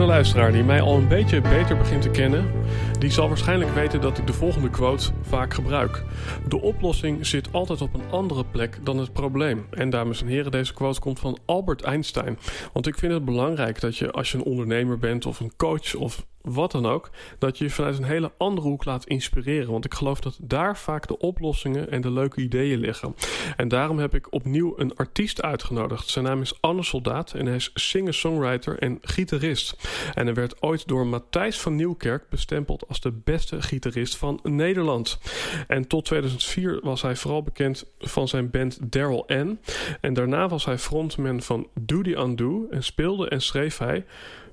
De luisteraar die mij al een beetje beter begint te kennen, die zal waarschijnlijk weten dat ik de volgende quote vaak gebruik. De oplossing zit altijd op een andere plek dan het probleem. En dames en heren, deze quote komt van Albert Einstein. Want ik vind het belangrijk dat je als je een ondernemer bent of een coach of wat dan ook, dat je je vanuit een hele andere hoek laat inspireren. Want ik geloof dat daar vaak de oplossingen en de leuke ideeën liggen. En daarom heb ik opnieuw een artiest uitgenodigd. Zijn naam is Anne Soldaat en hij is singer-songwriter en gitarist. En hij werd ooit door Matthijs van Nieuwkerk bestempeld als de beste gitarist van Nederland. En tot 2004 was hij vooral bekend van zijn band Daryl N. En daarna was hij frontman van Doody Undo en speelde en schreef hij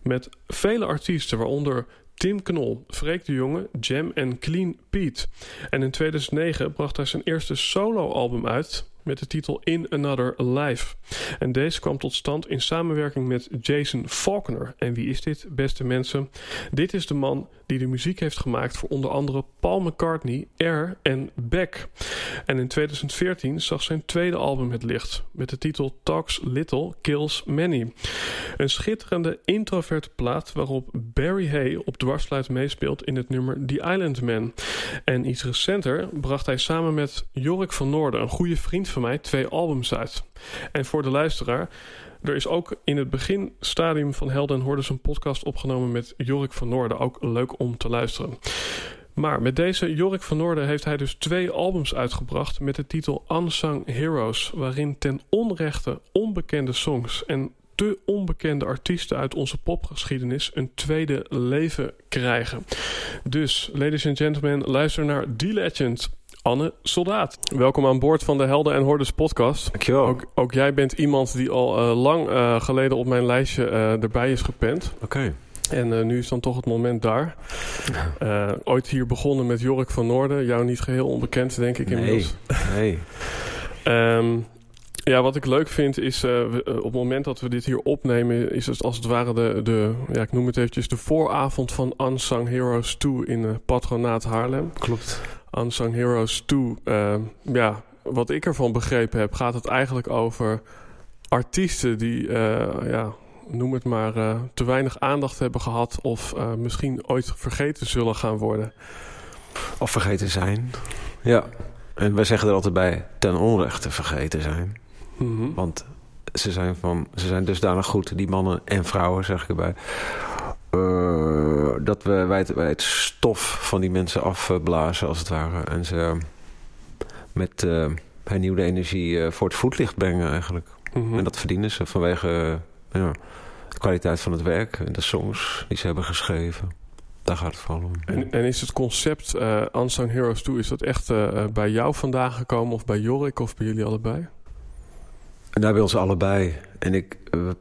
met vele artiesten, waaronder Tim Knol, Freek de Jonge, Jam en Clean Pete. En in 2009 bracht hij zijn eerste soloalbum uit met de titel In Another Life. En deze kwam tot stand in samenwerking met Jason Faulkner. En wie is dit, beste mensen? Dit is de man die de muziek heeft gemaakt voor onder andere Paul McCartney, Air en Beck. En in 2014 zag zijn tweede album het licht met de titel Talks Little, Kills Many. Een schitterende introverte plaat waarop Barry Hay op dwarsfluit meespeelt in het nummer The Island Man. En iets recenter bracht hij samen met Jorik van Noorden, een goede vriend van mij, twee albums uit. En voor de luisteraar, er is ook in het beginstadium van Helden en Hordes een podcast opgenomen met Jorik van Noorden. Ook leuk om te luisteren. Maar met deze Jorik van Noorden heeft hij dus twee albums uitgebracht met de titel Unsung Heroes, waarin ten onrechte onbekende songs en te onbekende artiesten uit onze popgeschiedenis een tweede leven krijgen. Dus, ladies and gentlemen, luister naar The Legend. Anne Soldaat. Welkom aan boord van de Helden en Hordes podcast. Dankjewel. Ook, ook jij bent iemand die al uh, lang uh, geleden op mijn lijstje uh, erbij is gepend. Oké. Okay. En nu is dan toch het moment daar. ooit hier begonnen met Jorik van Noorden. Jou niet geheel onbekend, denk ik inmiddels. Nee, nee. um, ja, wat ik leuk vind is, uh, op het moment dat we dit hier opnemen, is het als het ware de, de ja, ik noem het eventjes, de vooravond van Unsung Heroes 2 in uh, Patronaat Haarlem. Klopt. Unsung Heroes 2, ja, wat ik ervan begrepen heb, gaat het eigenlijk over artiesten die, ja, noem het maar, te weinig aandacht hebben gehad of misschien ooit vergeten zullen gaan worden. Of vergeten zijn, ja. En wij zeggen er altijd bij, ten onrechte vergeten zijn. Mhm. Mm -hmm. Want ze zijn, van, ze zijn dusdanig goed, die mannen en vrouwen, zeg ik erbij. Uh, dat we, wij, het, wij het stof van die mensen afblazen, als het ware. En ze met uh, hernieuwde energie uh, voor het voetlicht brengen, eigenlijk. Mhm. Mm -hmm. En dat verdienen ze vanwege ja, de kwaliteit van het werk en de songs die ze hebben geschreven. Daar gaat het vooral om. En, en is het concept uh, Unsung Heroes 2, is dat echt uh, bij jou vandaan gekomen of bij Jorik of bij jullie allebei? Nou, bij ons allebei. En ik, we,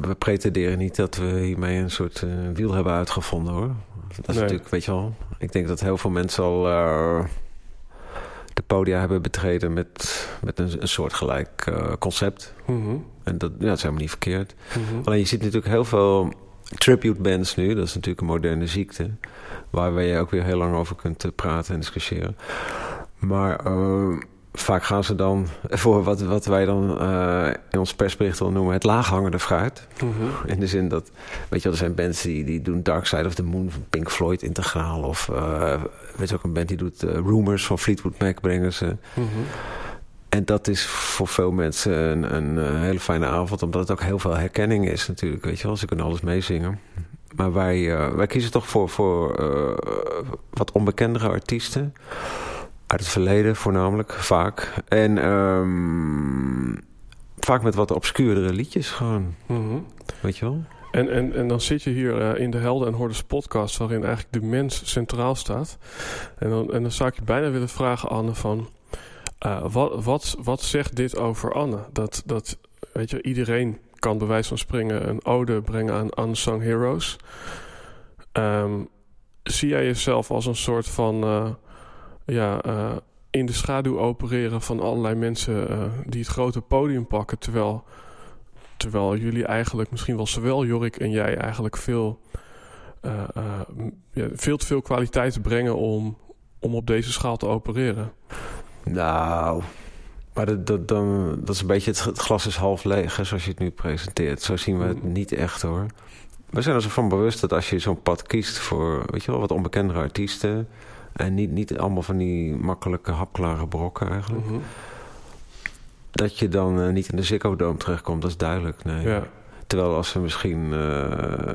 we, pretenderen niet dat we hiermee een soort uh, wiel hebben uitgevonden hoor. Dat is Nee. natuurlijk, weet je wel. Ik denk dat heel veel mensen al uh, de podia hebben betreden met, met een, een soortgelijk uh, concept. Mhm. En dat, ja, dat is helemaal niet verkeerd. Mhm. Alleen je ziet natuurlijk heel veel tribute bands nu. Dat is natuurlijk een moderne ziekte. Waar je ook weer heel lang over kunt eh, praten en discussiëren. Maar vaak gaan ze dan voor wat, wat wij dan uh, in ons persbericht al noemen het laaghangende fruit. Mhm. In de zin dat, weet je wel, er zijn bands die, die doen Dark Side of the Moon van Pink Floyd integraal. Of uh, weet je ook een band die doet uh, Rumors van Fleetwood Mac brengen ze. Mhm. En dat is voor veel mensen een, een, een, hele fijne avond, omdat het ook heel veel herkenning is natuurlijk, weet je wel. Ze kunnen alles meezingen. Maar wij, eh, wij kiezen toch voor, voor eh, wat onbekendere artiesten. Uit het verleden voornamelijk, vaak. En ehm, vaak met wat obscuurdere liedjes gewoon. Mhm. Weet je wel? En, en, en dan zit je hier eh, in de Helden en Hordes podcast... waarin eigenlijk de mens centraal staat. En dan, en dan zou ik je bijna willen vragen, Anne, van... eh, wat, wat, wat zegt dit over Anne? Dat, dat weet je, iedereen kan bij wijze van springen een ode brengen aan unsung heroes. Ehm, zie jij jezelf als een soort van... eh, ja, eh, in de schaduw opereren van allerlei mensen... eh, die het grote podium pakken, terwijl... Terwijl jullie eigenlijk, misschien wel zowel Jorik en jij, eigenlijk veel, eh, ja, veel te veel kwaliteit brengen om, om op deze schaal te opereren. Nou, maar dat, dat, dan, dat is een beetje het, het glas is half leeg, hè, zoals je het nu presenteert. Zo zien we het Mm. niet echt hoor. We zijn er zo van bewust dat als je zo'n pad kiest voor, weet je wel, wat onbekendere artiesten. En niet, niet allemaal van die makkelijke, hapklare brokken eigenlijk. Mhm. Dat je dan eh, niet in de Ziggo Dome terechtkomt, dat is duidelijk. Nee. Ja. Terwijl als we misschien eh,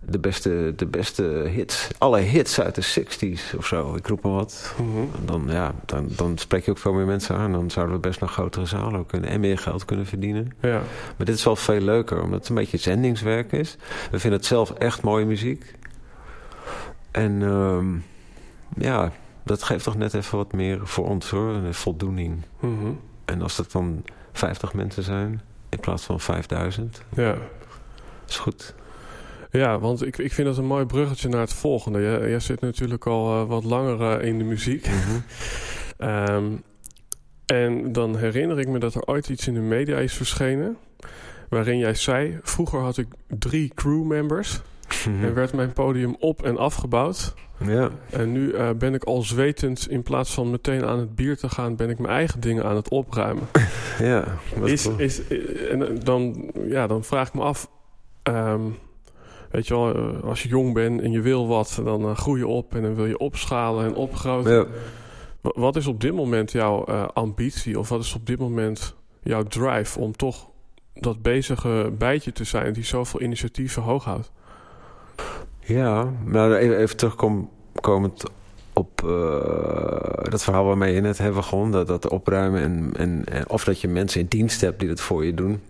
de, beste, de beste hits, alle hits uit de 60s of zo, ik roep maar wat. Mhm. Dan, ja, dan, dan spreek je ook veel meer mensen aan. Dan zouden we best nog grotere zalen ook kunnen en meer geld kunnen verdienen. ja. Maar dit is wel veel leuker, omdat het een beetje zendingswerk is. We vinden het zelf echt mooie muziek. En ehm, ja, dat geeft toch net even wat meer voor ons hoor, een voldoening. Mhm. En als dat dan 50 mensen zijn in plaats van 5000, ja. is goed. Ja, want ik, ik vind dat een mooi bruggetje naar het volgende. Jij, jij zit natuurlijk al eh, wat langer eh, in de muziek. Ehm, en dan herinner ik me dat er ooit iets in de media is verschenen. Waarin jij zei: Vroeger had ik drie crewmembers. En werd mijn podium op- en afgebouwd. Ja, En nu eh, ben ik al zwetend, in plaats van meteen aan het bier te gaan, ben ik mijn eigen dingen aan het opruimen. ja. Is, is, eh, en dan, ja, dan vraag ik me af. ehm, weet je wel, eh, als je jong bent en je wil wat, dan eh, groei je op en dan wil je opschalen en opgroten. Ja. Wa- Wat is op dit moment jouw eh, ambitie of wat is op dit moment jouw drive om toch dat bezige bijtje te zijn die zoveel initiatieven hoog houdt? Ja, nou even, even terugkomend op eh, dat verhaal waarmee je net hebt begonnen. Dat, dat opruimen en, en, en of dat je mensen in dienst hebt die dat voor je doen.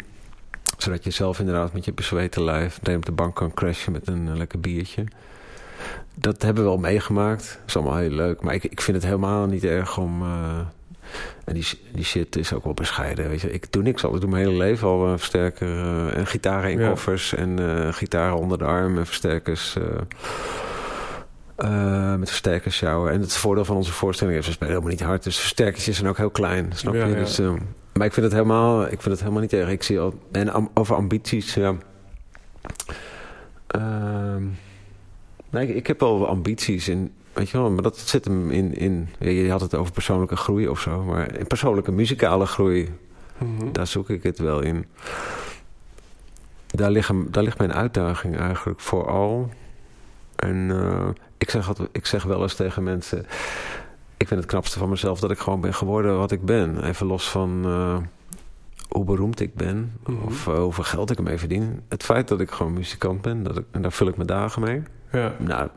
Zodat je zelf inderdaad met je bezweten lijf meteen op de bank kan crashen met een eh, lekker biertje. Dat hebben we wel meegemaakt. Dat is allemaal heel leuk. Maar ik, ik vind het helemaal niet erg om... eh, en die, die shit is ook wel bescheiden. Weet je. Ik doe niks al. Ik doe mijn hele leven al versterker eh, en gitaren in Ja. koffers en eh, gitaren onder de arm en versterkers. eh, met versterkers sjouwen. En het voordeel van onze voorstelling is, we spelen helemaal niet hard. Dus versterkertjes zijn ook heel klein. Snap Ja, je? ja. Dus, maar ik vind het helemaal, ik vind het helemaal niet erg. Ik zie al, en am- over ambities, ja. Ehm, nee, ik, ik heb wel ambities in, weet je wel, maar dat zit hem in, in, je had het over persoonlijke groei of zo, maar in persoonlijke muzikale groei, Mhm. daar zoek ik het wel in. Daar, liggen, daar ligt mijn uitdaging eigenlijk vooral. En eh, ik, zeg altijd, ik zeg wel eens tegen mensen... Ik vind het knapste van mezelf dat ik gewoon ben geworden wat ik ben. Even los van eh, hoe beroemd ik ben. Mhm. Of eh, hoeveel geld ik ermee verdien. Het feit dat ik gewoon muzikant ben. Dat ik, en daar vul ik mijn dagen mee. Ja. Nou,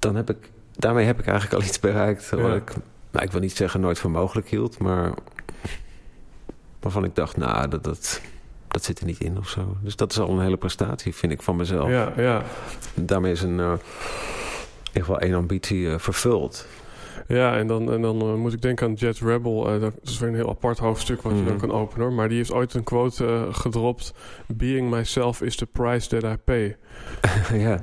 dan heb ik... Daarmee heb ik eigenlijk al iets bereikt. Wat Ja. ik, nou, ik wil niet zeggen nooit voor mogelijk hield. Maar waarvan ik dacht, nou, dat, dat, dat zit er niet in of zo. Dus dat is al een hele prestatie, vind ik, van mezelf. Ja, ja. Daarmee is een, eh, in ieder geval één ambitie eh, vervuld. Ja, en dan, en dan eh, moet ik denken aan Jet Rebel. eh, dat is weer een heel apart hoofdstuk wat je Mhm. dan kan openen. hoor. Maar die heeft ooit een quote eh, gedropt. Being myself is the price that I pay. ja.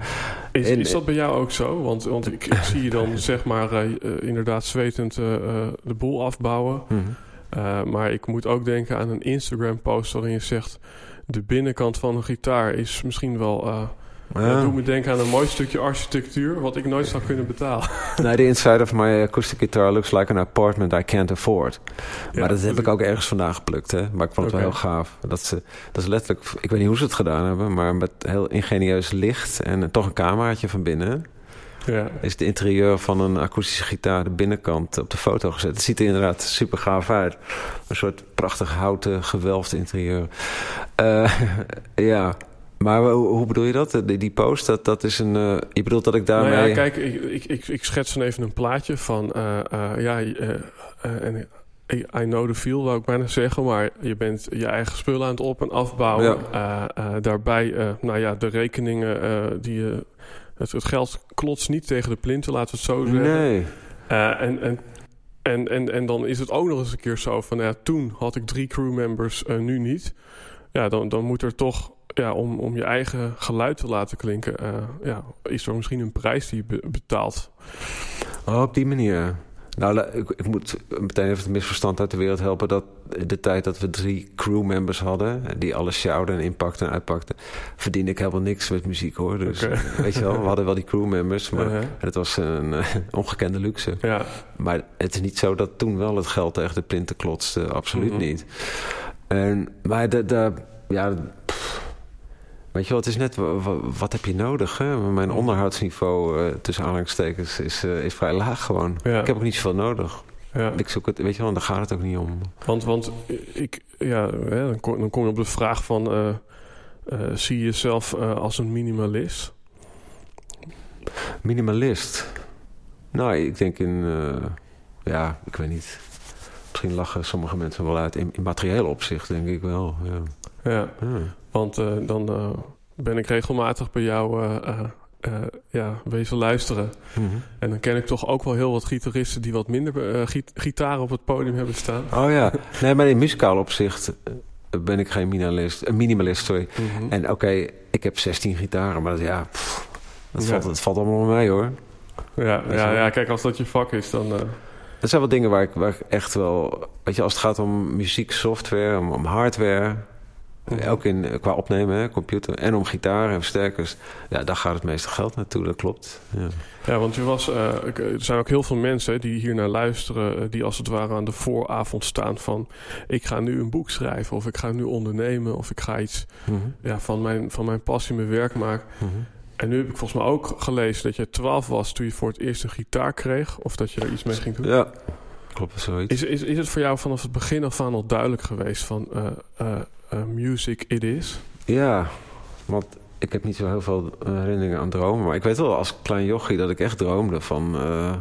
Is, En- is dat bij jou ook zo? Want, want ik, ik zie je dan zeg maar inderdaad zwetend de boel afbouwen. Mhm. Maar ik moet ook denken aan een Instagram post waarin je zegt... de binnenkant van een gitaar is misschien wel... Ja. ja, doet me denken aan een mooi stukje architectuur... wat ik nooit zou kunnen betalen. Nou, the inside of my acoustic guitar looks like an apartment I can't afford. Ja, maar dat heb dat- ik ook ergens vandaan geplukt, hè. Maar ik vond het wel heel gaaf. Dat, ze, dat is letterlijk... Ik weet niet hoe ze het gedaan hebben... maar met heel ingenieus licht en toch een cameraatje van binnen... Ja, is het interieur van een akoestische gitaar de binnenkant op de foto gezet. Het ziet er inderdaad super gaaf uit. Een soort prachtig houten gewelfd interieur. Eh, ja, Maar hoe, hoe bedoel je dat? Die, die post, dat, dat is een... eh, je bedoelt dat ik daarmee... Nou ja, kijk, ik, ik, ik, ik schets dan even een plaatje van... eh, eh, ja, en I know the feel, wou ik bijna zeggen. Maar je bent je eigen spullen aan het op- en afbouwen. Daarbij, nou ja, de rekeningen die je... Het, het geld klotst niet tegen de plinten, laten we het zo zeggen. Nee. En, en, en, en, en dan is het ook nog eens een keer zo van... Ja, toen had ik drie crewmembers, eh nu niet. Ja, dan, dan moet er toch... Ja, om, om je eigen geluid te laten klinken... eh, ja, is er misschien een prijs die je be- betaalt. Oh, op die manier. Nou, ik, ik moet meteen even het misverstand uit de wereld helpen... dat de tijd dat we drie crewmembers hadden... die alles sjouwden en inpakten en uitpakten... verdiende ik helemaal niks met muziek, hoor. Dus eh, weet je wel, we hadden wel die crewmembers... maar Uh-huh. het was een eh, ongekende luxe. Ja, Maar het is niet zo dat toen wel het geld tegen de plinten klotste. Absoluut Mhm. niet. En, maar de, de, ja, weet je wel, het is net, wa- wa- wat heb je nodig? Hè? Mijn onderhoudsniveau, eh, tussen aanhalingstekens, is, eh, is vrij laag gewoon. ja, Ik heb ook niet zoveel nodig. ja. Ik zoek het, weet je wel, daar gaat het ook niet om. Want, want ik, ja, hè, dan, kom, dan kom je op de vraag van... eh, zie je jezelf als een minimalist? Minimalist. Nou, ik denk in, ja, ik weet niet. Misschien lachen sommige mensen wel uit. In, in materieel opzicht denk ik wel. Ja, Ja. Want eh, dan eh, ben ik regelmatig bij jou eh, ja, wezen luisteren. Mhm. En dan ken ik toch ook wel heel wat gitaristen... die wat minder git- gitaren op het podium hebben staan. Oh ja, nee, maar in muzikaal opzicht ben ik geen minimalist, een minimalist, sorry. Mhm. En oké, ik heb 16 gitaren, maar dat, ja, pff, dat, Ja. Valt, dat valt allemaal mee hoor. Ja, ja, ja, kijk, als dat je vak is, dan... Dat zijn wel dingen waar ik, waar ik echt wel, weet je, als het gaat om muzieksoftware, om, om hardware. Ook in, eh, qua opnemen, hè, computer, en om gitaren en versterkers, ja, daar gaat het meeste geld naartoe, dat klopt. Ja. Ja, want je was, eh, ik- er zijn ook heel veel mensen die hier naar luisteren... eh, die als het ware aan de vooravond staan van... ik ga nu een boek schrijven of ik ga nu ondernemen... of ik ga iets Mhm, ja, van, mijn, van mijn passie mijn werk maken. mhm. En nu heb ik volgens mij ook gelezen dat je 12 was... toen je voor het eerst een gitaar kreeg... of dat je er iets mee ging doen. Ja, klopt, zoiets. Is, is, is het voor jou vanaf het begin af aan al duidelijk geweest van... eh, eh, eh, music it is? Ja, want ik heb niet zo heel veel eh, herinneringen aan dromen. Maar ik weet wel als klein jochie dat ik echt droomde van... eh,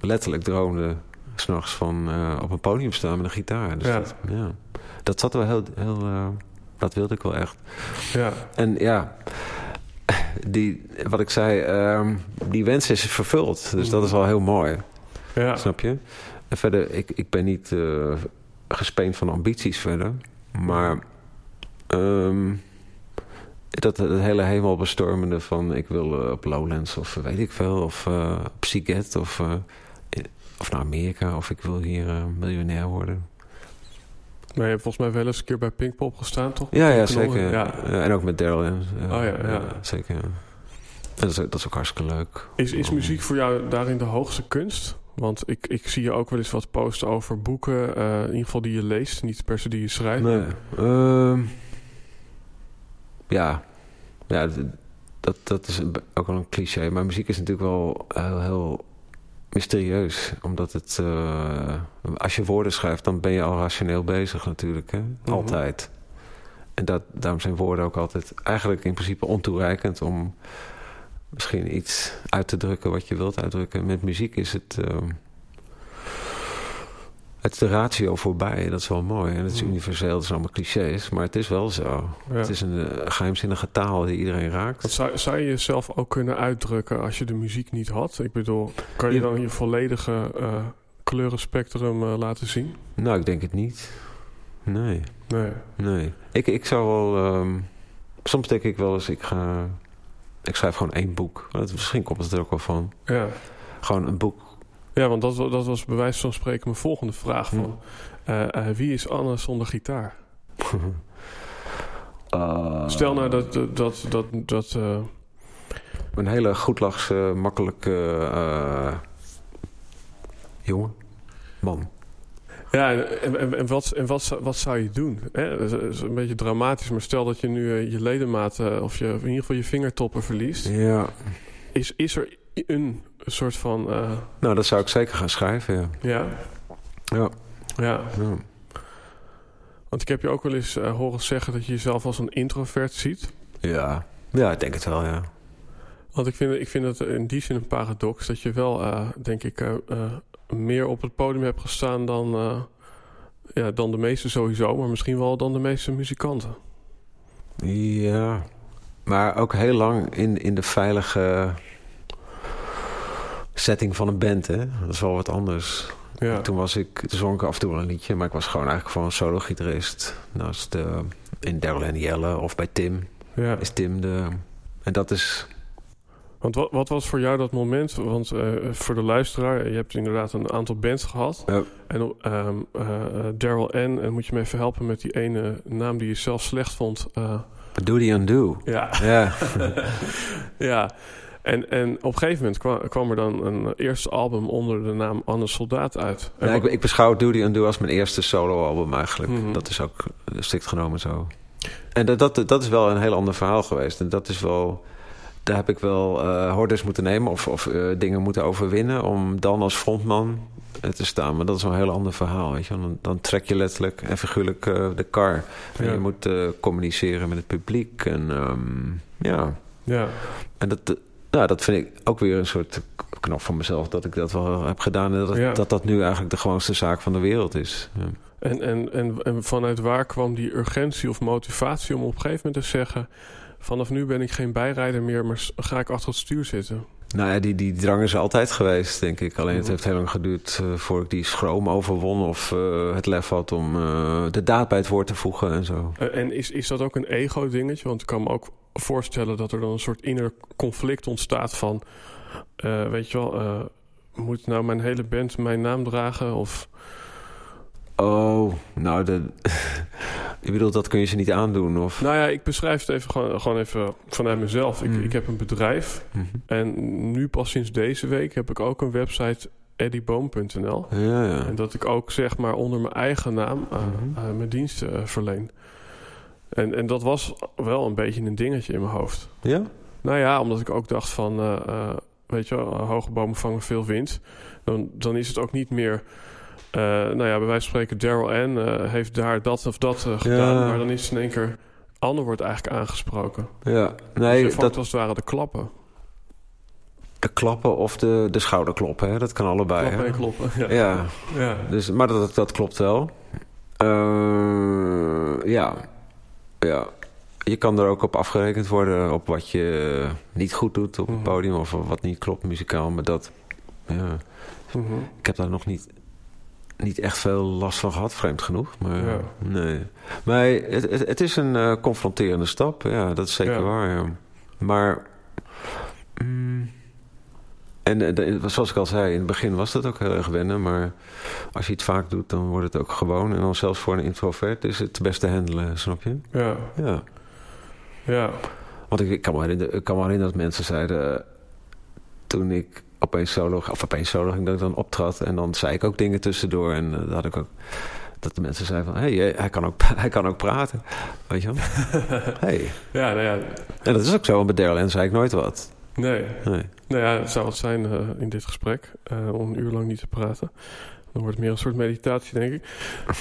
letterlijk droomde s'nachts van eh, op een podium staan met een gitaar. Dus Ja. Dat, ja. dat zat wel heel... heel eh, dat wilde ik wel echt. Ja, En ja, die, wat ik zei, ehm, die wens is vervuld. Dus dat is wel heel mooi, ja. snap je? En verder, ik, ik ben niet eh gespeend van ambities verder. Maar ehm, dat, dat hele hemelbestormende van... ik wil eh, op Lowlands of weet ik veel... of op Seagate of, eh, of naar Amerika... of ik wil hier miljonair worden. Maar je hebt volgens mij wel eens een keer bij Pinkpop gestaan, toch? Ja, ja, zeker. Ja. Ja, en ook met Daryl. en, Oh ja, ja. zeker. ja. Dat, is, ook- dat is ook hartstikke leuk. Is, is muziek voor jou daarin de hoogste kunst? Want ik, ik zie je ook wel eens wat posten over boeken, eh, in ieder geval die je leest, niet per se die je schrijft. Nee. ehm, ja. Ja, dat, dat is ook wel een cliché. Maar muziek is natuurlijk wel heel, heel mysterieus. Omdat het... eh, als je woorden schrijft, dan ben je al rationeel bezig natuurlijk. Hè? Mhm. Altijd. En dat, daarom zijn woorden ook altijd eigenlijk in principe ontoereikend... om misschien iets uit te drukken wat je wilt uitdrukken. Met muziek is het... ehm, het is de ratio voorbij, dat is wel mooi. En het is Mhm. universeel, het zijn allemaal clichés, maar het is wel zo. Ja. Het is een eh, geheimzinnige taal die iedereen raakt. Zou, zou je jezelf ook kunnen uitdrukken als je de muziek niet had? Ik bedoel, kan je dan je volledige eh, kleurenspectrum eh, laten zien? Nou, ik denk het niet. Nee, Nee. nee. Ik, ik zou wel... ehm, soms denk ik wel eens, ik ga... Ik schrijf gewoon één boek. Dat, misschien komt het er ook wel van. Ja. Gewoon een boek. ja, want dat, dat was bij wijze van spreken mijn volgende vraag. Hm. Van, eh, eh, wie is Anne zonder gitaar? Eh, Stel nou dat... dat, dat, dat, dat Een hele goedlachse, makkelijke jongen. Man. Ja, en, en, en, wat, en wat, zou- wat zou je doen? Hè? Dat is een beetje dramatisch, maar stel dat je nu eh, je ledematen... of je, in ieder geval je vingertoppen verliest. Ja. Is, is er een soort van... eh, Nou, dat zou ik zeker gaan schrijven, ja. ja, Ja. ja, ja. want ik heb je ook wel eens eh, horen zeggen... dat je jezelf als een introvert ziet. Ja, ja ik denk het wel, ja. Want ik vind, ik vind het in die zin een paradox dat je wel, uh, denk ik, meer op het podium hebt gestaan dan, ja, dan de meeste sowieso, maar misschien wel dan de meeste muzikanten. Ja, maar ook heel lang in, in de veilige setting van een band, hè? Dat is wel wat anders. Ja. Toen was ik, toen zong ik af en toe wel een liedje, maar ik was gewoon eigenlijk gewoon een solo-gitarist. Naast de, in Daryl en Jelle of bij Tim. Ja. Is Tim de. En dat is. Want wat, wat was voor jou dat moment? Want uh, voor de luisteraar, je hebt inderdaad een aantal bands gehad. Ja. En um, uh, Daryl N, en moet je me even helpen met die ene naam die je zelf slecht vond. Uh, Do the Undo. Ja. Ja. ja. En, en op een gegeven moment kwam, kwam, er dan een eerste album onder de naam Anne Soldaat uit. Ja, ik, ik, beschouw Doody and Do als mijn eerste solo-album eigenlijk. Mhm. Dat is ook strikt genomen zo. En dat, dat, dat, is wel een heel ander verhaal geweest. En dat is wel... Daar heb ik wel uh, hordes moeten nemen of, of uh, dingen moeten overwinnen... om dan als frontman te staan. Maar dat is een heel ander verhaal. Weet je? Dan, dan trek je letterlijk en figuurlijk de kar. En je moet communiceren met het publiek. En um, ja... Ja. En dat, nou, dat vind ik ook weer een soort knop van mezelf dat ik dat wel heb gedaan. En dat, dat dat nu eigenlijk de gewoonste zaak van de wereld is. Ja. En, en, en, en vanuit waar kwam die urgentie of motivatie om op een gegeven moment te zeggen... vanaf nu ben ik geen bijrijder meer, maar ga ik achter het stuur zitten? Nou ja, die, die drang is altijd geweest, denk ik. Alleen het mhm. heeft heel lang geduurd uh, voor ik die schroom overwon... of uh, het lef had om uh, de daad bij het woord te voegen en zo. en is, is dat ook een ego-dingetje? Want ik kan me ook voorstellen dat er dan een soort inner conflict ontstaat van... weet je wel, moet nou mijn hele band mijn naam dragen of... Oh, nou, de, je bedoelt dat kun je ze niet aandoen? Of? Nou ja, ik beschrijf het even gewoon, gewoon even vanuit mezelf. Ik, mm. ik heb een bedrijf mhm. en nu pas sinds deze week heb ik ook een website eddieboom.nl. Ja, ja. En dat ik ook zeg maar onder mijn eigen naam uh, uh, mijn diensten uh, verleen. En, en dat was wel een beetje een dingetje in mijn hoofd. Ja? Nou ja, omdat ik ook dacht van, weet je hoge bomen vangen veel wind. Dan, dan is het ook niet meer uh, nou ja, bij wijze van spreken, Daryl Ann uh, heeft daar dat of dat uh, gedaan. Maar dan is in één keer... Anne wordt eigenlijk aangesproken. Ja, nee... Dus dat als het ware de klappen. De klappen of de, de schouderkloppen, hè? Dat kan allebei. Klappen en kloppen, ja. ja. ja. Dus, maar dat, dat klopt wel. ja. Ja. Je kan er ook op afgerekend worden op wat je niet goed doet op het mhm. podium... of wat niet klopt muzikaal, maar dat... Ja. Mm -hmm. Ik heb daar nog niet niet echt veel last van gehad, vreemd genoeg. Maar, ja. nee. maar het, het, het is een uh, confronterende stap, ja, dat is zeker ja. waar. Ja. Maar. Mm, en uh, zoals ik al zei, in het begin was dat ook heel erg wennen. Maar als je het vaak doet, dan wordt het ook gewoon. En dan zelfs voor een introvert is het best te handelen, snap je? Ja. Ja. ja. Want ik, ik, kan me herinneren, ik kan me herinneren dat mensen zeiden... Uh, toen ik opeens solo, of opeens solo ging dat ik dan optrad. En dan zei ik ook dingen tussendoor. En uh, dat had ik ook dat de mensen zeiden van... hé, hey, hij, kan ook, hij kan ook praten. Weet je wel? hey. Ja, nou ja. En dat is ook zo, want bij Derlen zei ik nooit wat. Nee. nee. Nou ja, het zou het zijn uh, in dit gesprek... Uh, om een uur lang niet te praten. Dan wordt het meer een soort meditatie, denk ik.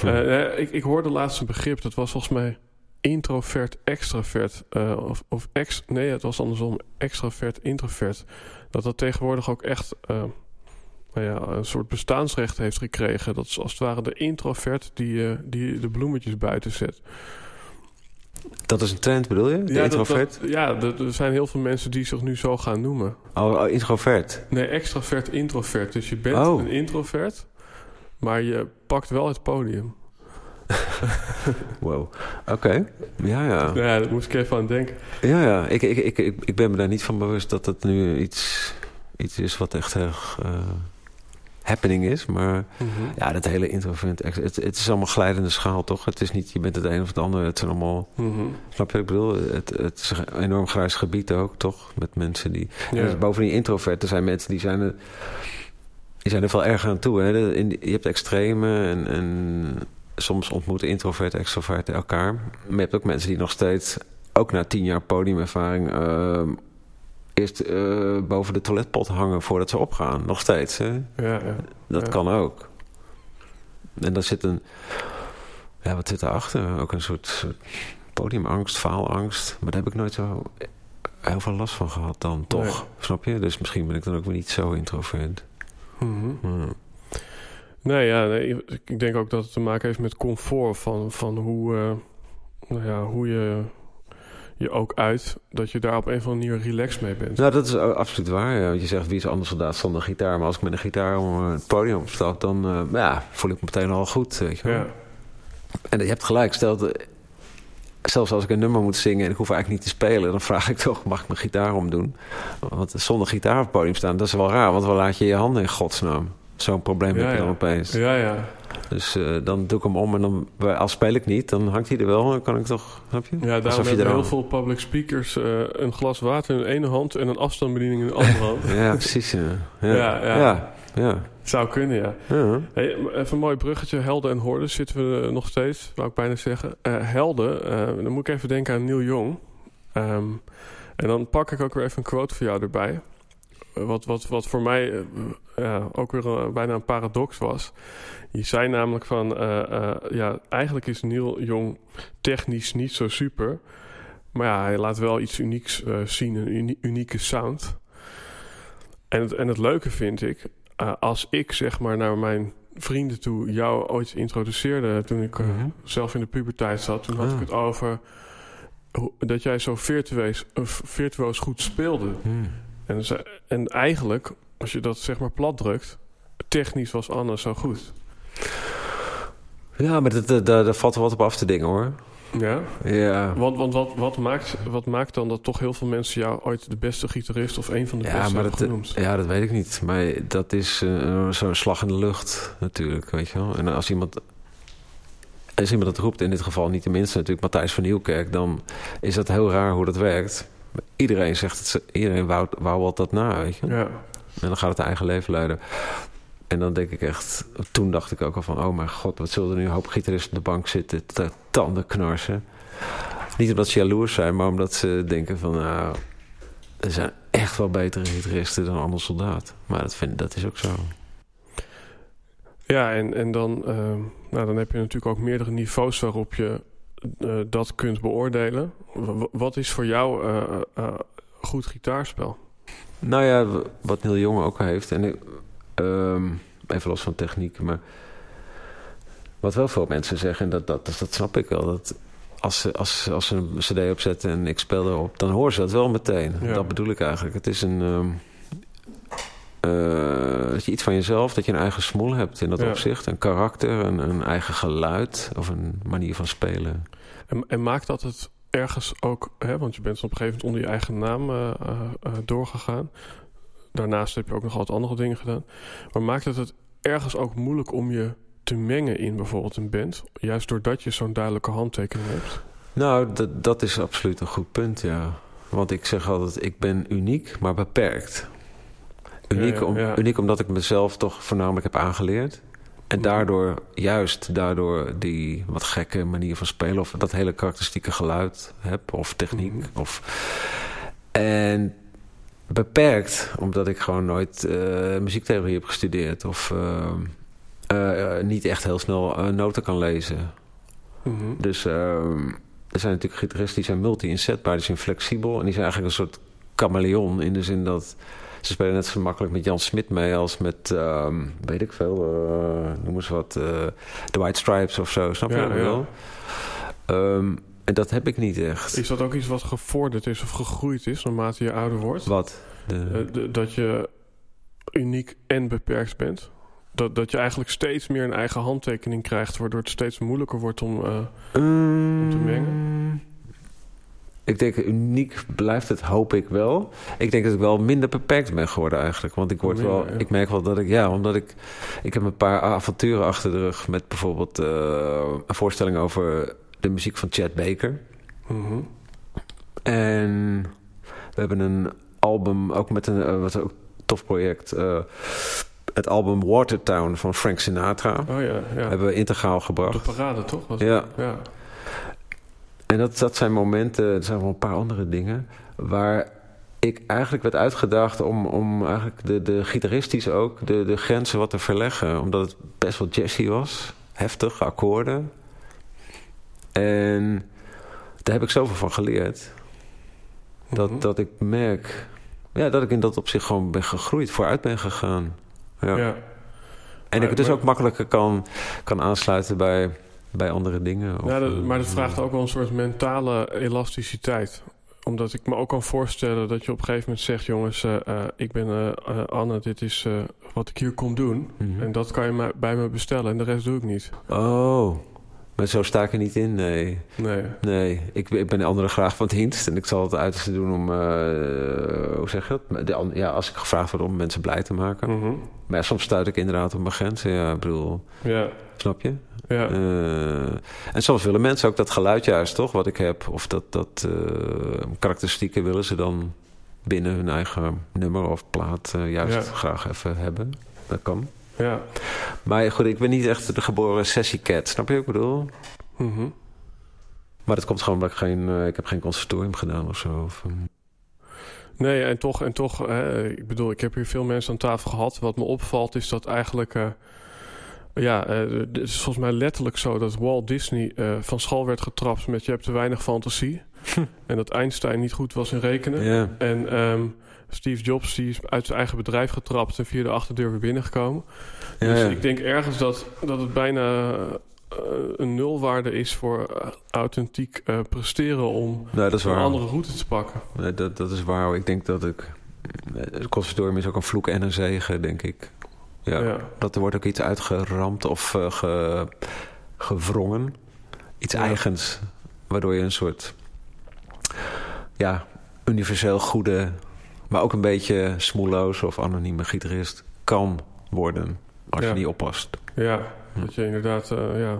ik. Ik hoorde laatst een begrip, dat was volgens mij... introvert, extravert. of, of ex... Nee, het was andersom. Extravert, introvert dat dat tegenwoordig ook echt uh, nou ja, een soort bestaansrecht heeft gekregen. Dat is als het ware de introvert die, uh, die de bloemetjes buiten zet. Dat is een trend, bedoel je? De ja, introvert? Dat, ja, er zijn heel veel mensen die zich nu zo gaan noemen. Oh, oh introvert? Nee, extravert, introvert. Dus je bent oh. een introvert, maar je pakt wel het podium. wow, oké. Ja, ja. Ja, daar moest ik even aan denken. Ja, ja. Ik, ik, ik, ik, ik ben me daar niet van bewust dat het nu iets, iets is wat echt erg uh, happening is. Maar mm -hmm. ja, dat hele introvert... Het, het is allemaal glijdende schaal, toch? Het is niet, je bent het een of het ander. Het zijn allemaal... Mm -hmm. Snap je wat ik bedoel? Het, het is een enorm grijs gebied ook, toch? Met mensen die... Ja. Dus bovendien introvert, er zijn mensen die zijn er... Die zijn er veel erger aan toe. Hè? je hebt extreme en, en soms ontmoeten introverten, extroverten elkaar. Maar je hebt ook mensen die nog steeds, ook na tien jaar podiumervaring, uh, eerst uh, boven de toiletpot hangen voordat ze opgaan. Nog steeds. Hè? Ja, ja. Dat ja. kan ook. En daar zit een, ja, wat zit daarachter? Ook een soort, soort podiumangst, faalangst. Maar daar heb ik nooit zo heel veel last van gehad dan, toch? Snap je? Dus misschien ben ik dan ook weer niet zo introvert. Mm Nee, ja, nee, ik denk ook dat het te maken heeft met comfort van, van hoe, uh, nou ja, hoe je je ook uit dat je daar op een of andere manier relaxed mee bent. Nou, dat is absoluut waar. Ja. Want je zegt, wie is anders soldaat zonder gitaar? Maar als ik met een gitaar om het podium stap, dan uh, ja, voel ik me meteen al goed. Weet je Ja. En je hebt gelijk, stel, zelfs als ik een nummer moet zingen en ik hoef eigenlijk niet te spelen, dan vraag ik toch, mag ik mijn gitaar omdoen? Want zonder gitaar op het podium staan, dat is wel raar, want waar laat je je handen in godsnaam? Zo'n probleem heb je dan opeens. Ja, ja. Dus uh, dan doe ik hem om en dan, als speel ik niet, dan hangt hij er wel. Dan kan ik toch, snap je? Ja, daarom hebben heel veel public speakers uh, een glas water in de ene hand en een afstandsbediening in de andere hand. ja, precies. Ja. Ja, ja. ja. ja. Zou kunnen, ja. ja. Hey, even een mooi bruggetje. Helden en Horden zitten we nog steeds, wou ik bijna zeggen. Uh, helden, dan moet ik even denken aan Neil Young. Um, en dan pak ik ook weer even een quote voor jou erbij. Wat, wat, wat voor mij uh, ook weer uh, bijna een paradox was. Je zei namelijk van, uh, ja, eigenlijk is Neil Jong technisch niet zo super. Maar ja, hij laat wel iets unieks zien, een unieke sound. En het, en het leuke vind ik, als ik zeg maar naar mijn vrienden toe jou ooit introduceerde toen ik mm -hmm. zelf in de puberteit zat, toen had ah. ik het over dat jij zo virtueus, virtuoos goed speelde. Mm. En, en eigenlijk, als je dat zeg maar plat drukt, technisch was Anne zo goed. Ja, maar daar valt wat op af te dingen hoor. Ja? Ja. Want, want wat, wat, maakt, wat maakt dan dat toch heel veel mensen jou ooit de beste gitarist of een van de ja, beste maar dat, genoemd? Ja, dat weet ik niet. Maar dat is uh, zo'n slag in de lucht natuurlijk, weet je wel. En als iemand, als iemand dat roept, in dit geval niet de minste natuurlijk, Matthijs van Nieuwkerk... dan is dat heel raar hoe dat werkt. Iedereen zegt het, iedereen wou, wou wat dat na, weet je. Ja. En dan gaat het eigen leven leiden. En dan denk ik echt, toen dacht ik ook al van, oh mijn god, wat zullen er nu een hoop gitaristen op de bank zitten, te tanden knarsen. Niet omdat ze jaloers zijn, maar omdat ze denken van, nou, er zijn echt wel betere gitaristen dan andere soldaat. Maar dat, vind, dat is ook zo. Ja, en, en dan, uh, nou, dan heb je natuurlijk ook meerdere niveaus waarop je uh, dat kunt beoordelen. Wat is voor jou uh, goed gitaarspel? Nou ja, wat Neil Jonge ook al heeft. En um, even los van techniek, maar wat wel veel mensen zeggen, en dat, dat, dat, snap ik wel, dat als ze, als, als ze een cd opzetten en ik speel erop, dan horen ze dat wel meteen. Ja. Dat bedoel ik eigenlijk. Het is een... Um, uh, dat je iets van jezelf, dat je een eigen smoel hebt in dat ja. opzicht. Een karakter, een, een, eigen geluid of een manier van spelen. En, en maakt dat het ergens ook, hè, want je bent op een gegeven moment onder je eigen naam uh, uh, doorgegaan. Daarnaast heb je ook nog wat andere dingen gedaan. Maar maakt het het ergens ook moeilijk om je te mengen in bijvoorbeeld een band? Juist doordat je zo'n duidelijke handtekening hebt. Nou, dat is absoluut een goed punt, ja. Want ik zeg altijd, ik ben uniek, maar beperkt. Uniek, om, ja. uniek omdat ik mezelf toch voornamelijk heb aangeleerd. En daardoor, juist daardoor, die wat gekke manier van spelen... of dat hele karakteristieke geluid heb, of techniek. Mm -hmm. of, en beperkt, omdat ik gewoon nooit uh, muziektheorie heb gestudeerd... of uh, uh, niet echt heel snel noten kan lezen. Mm -hmm. Dus ehm, er zijn natuurlijk gitaristen die zijn multi-inzetbaar, die zijn flexibel... en die zijn eigenlijk een soort chameleon in de zin dat... Ze spelen net zo makkelijk met Jan Smit mee als met, um, weet ik veel, uh, noem eens wat, uh, The White Stripes of zo. Snap je wel? Um, en dat heb ik niet echt. Is dat ook iets wat gevorderd is of gegroeid is naarmate je ouder wordt? Wat? De... De, dat je uniek en beperkt bent? Dat, dat je eigenlijk steeds meer een eigen handtekening krijgt... waardoor het steeds moeilijker wordt om, um... om te mengen? Ik denk uniek blijft het, hoop ik wel. Ik denk dat ik wel minder beperkt ben geworden eigenlijk. Want ik, word minder, wel, ja. ik merk wel dat ik, ja, omdat ik... Ik heb een paar avonturen achter de rug met bijvoorbeeld uh, een voorstelling over de muziek van Chad Baker. Mm -hmm. En we hebben een album, ook met een uh, wat ook tof project... Uh, het album Watertown van Frank Sinatra. Oh ja, ja. Hebben we integraal gebracht. De parade, toch? Was ja. ja. En dat, dat zijn momenten, er zijn wel een paar andere dingen... waar ik eigenlijk werd uitgedaagd om, om eigenlijk de, de gitaristen ook... De, de grenzen wat te verleggen. Omdat het best wel jazzy was. Heftig, akkoorden. En daar heb ik zoveel van geleerd. Dat, Mhm. dat ik merk ja, dat ik in dat opzicht gewoon ben gegroeid, vooruit ben gegaan. Ja. ja. En Maar- ik het dus maar- ook makkelijker kan, kan aansluiten bij, bij andere dingen. Of, Ja, dat- eh, maar dat vraagt ook wel een soort mentale elasticiteit. Omdat ik me ook kan voorstellen dat je op een gegeven moment zegt... jongens, eh, eh, ik ben eh, eh, Anne, dit is eh, wat ik hier kom doen. Mhm. En dat kan je bij me bestellen en de rest doe ik niet. Oh, maar zo sta ik er niet in, nee. Nee. Nee, ik, ik ben de anderen graag van dienst. En ik zal het uiterste doen om, eh, hoe zeg je dat? De, ja, als ik gevraagd word om mensen blij te maken. Mhm. Maar ja, soms stuit ik inderdaad op mijn grenzen. Ja, ik bedoel, Ja, snap je? ja. Eh, en soms willen mensen ook dat geluid juist, toch? Wat ik heb. Of dat, dat eh, karakteristieken willen ze dan binnen hun eigen nummer of plaat eh, juist Ja. graag even hebben. Dat kan. ja. Maar goed, ik ben niet echt de geboren sessiecat. Snap je wat ik bedoel? Mhm. Maar dat komt gewoon omdat ik geen... ik heb geen conservatorium gedaan of zo. Of, Nee, en toch, en toch ik bedoel, ik heb hier veel mensen aan tafel gehad. Wat me opvalt is dat eigenlijk... ja, eh, het is volgens mij letterlijk zo dat Walt Disney eh, van school werd getrapt met... je hebt te weinig fantasie. en dat Einstein niet goed was in rekenen. En ehm, Steve Jobs die is uit zijn eigen bedrijf getrapt... en via de achterdeur weer binnengekomen. Ja, dus ja. ik denk ergens dat, dat het bijna eh, een nulwaarde is... voor authentiek presteren om Nee, dat is een andere route te pakken. Nee, dat, dat is waar. Ik denk dat ik... Het conservatorium is ook een vloek en een zegen, denk ik. Ja. ja. Dat er wordt ook iets uitgeramd of eh, ge, gewrongen. Iets Ja. eigens. Waardoor je een soort... Ja, universeel goede... Maar ook een beetje smoeloos of anonieme gitarist kan worden. Als Ja. je niet oppast. Ja, Hm. dat je inderdaad eh, ja,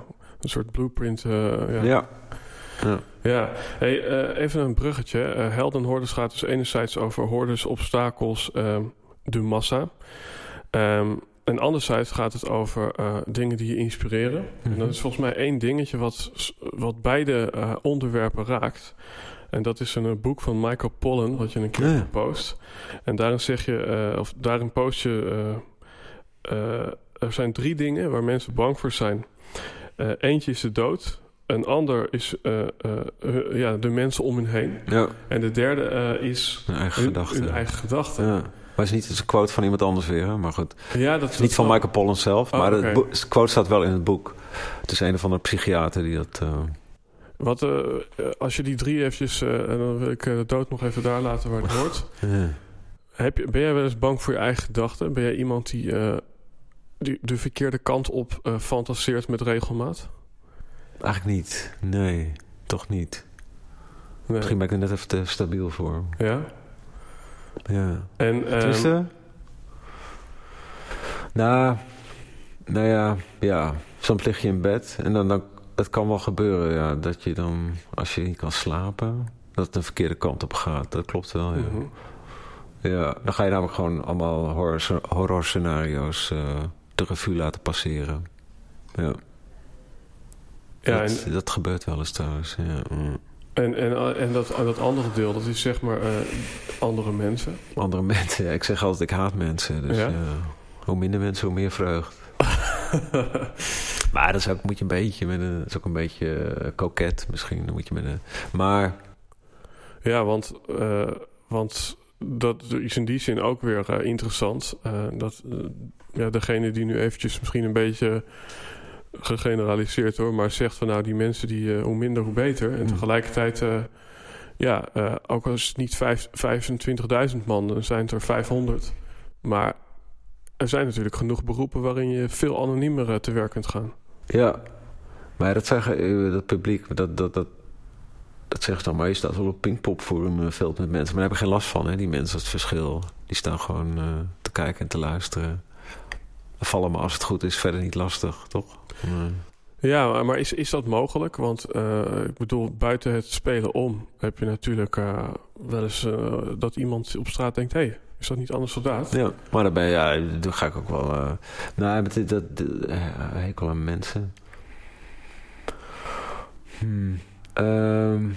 een soort blueprint. eh, ja. Ja. ja. ja. Hey, even een bruggetje. Helden en Hordes gaat dus enerzijds over hordes, obstakels, ehm, de massa. Ehm, en anderzijds gaat het over eh, dingen die je inspireren. En dat is volgens mij één dingetje wat, wat beide eh, onderwerpen raakt. En dat is een eh, boek van Michael Pollan, wat je een keer Ja. hebt gepost. En daarin zeg je, of daarin post je, er zijn drie dingen waar mensen bang voor zijn. Eentje is de dood. Een ander is ja, de mensen om hen heen. ja. En de derde is Een eigen hun, gedachte. hun eigen gedachten. Ja. Maar het is niet het is een quote van iemand anders weer, hè? maar goed. Ja, dat is niet van Michael Pollan zelf, Oh, maar de quote staat wel in het boek. Het is een van de psychiater die dat... eh, Wat, eh, eh, als je die drie eventjes... en dan wil ik de dood nog even daar laten waar het hoort. ja. Heb je, ben jij wel eens bang voor je eigen gedachten? Ben jij iemand die, die de verkeerde kant op fantaseert met regelmaat? Eigenlijk niet. Nee, toch niet. Nee. Misschien ben ik er net even te stabiel voor. Ja? Ja. En, ehm, Tenminste... Nou, nou ja, ja. Soms lig je in bed en dan, dan... Het kan wel gebeuren, ja. Dat je dan, als je niet kan slapen... Dat het de verkeerde kant op gaat. Dat klopt wel, ja. mhm. Ja, dan ga je namelijk gewoon allemaal horror, horror scenario's eh, de revue laten passeren. Ja, Ja, dat, en, dat gebeurt wel eens trouwens. Ja. mm. En, en, en, dat, en dat andere deel, dat is zeg maar eh, andere mensen. Andere mensen, ja, ik zeg altijd ik haat mensen. Dus Ja? ja, hoe minder mensen, hoe meer vreugd. Maar dat is ook, moet je een beetje met een, dat is ook een beetje eh, koket misschien. Dan moet je met een, maar Ja, want, eh, want dat is in die zin ook weer eh, interessant. eh, dat eh, ja, degene die nu eventjes misschien een beetje gegeneraliseerd hoor, maar zegt van nou die mensen die eh, hoe minder hoe beter. En Mm. tegelijkertijd, eh, ja, eh, ook als het niet vijf- 25.000 man, dan zijn het er 500. Maar er zijn natuurlijk genoeg beroepen waarin je veel anoniemer te werk kunt gaan. ja. Maar dat zeggen dat publiek, dat, dat, dat, dat zegt dan, maar je staat wel op Pinkpop voor een veld met mensen. Maar daar heb ik geen last van, hè, die mensen, dat het verschil. Die staan gewoon te kijken en te luisteren. Vallen me als het goed is verder niet lastig, toch? Nee. Ja, maar- is, is dat mogelijk? Want eh, ik bedoel, buiten het spelen om heb je natuurlijk eh, wel eens eh, dat iemand op straat denkt: hé, hey, is dat niet anders soldaat? Ja, maar ja, dan ga ik ook wel. nou, dat, dat hekel aan mensen. Hmm. Ehm,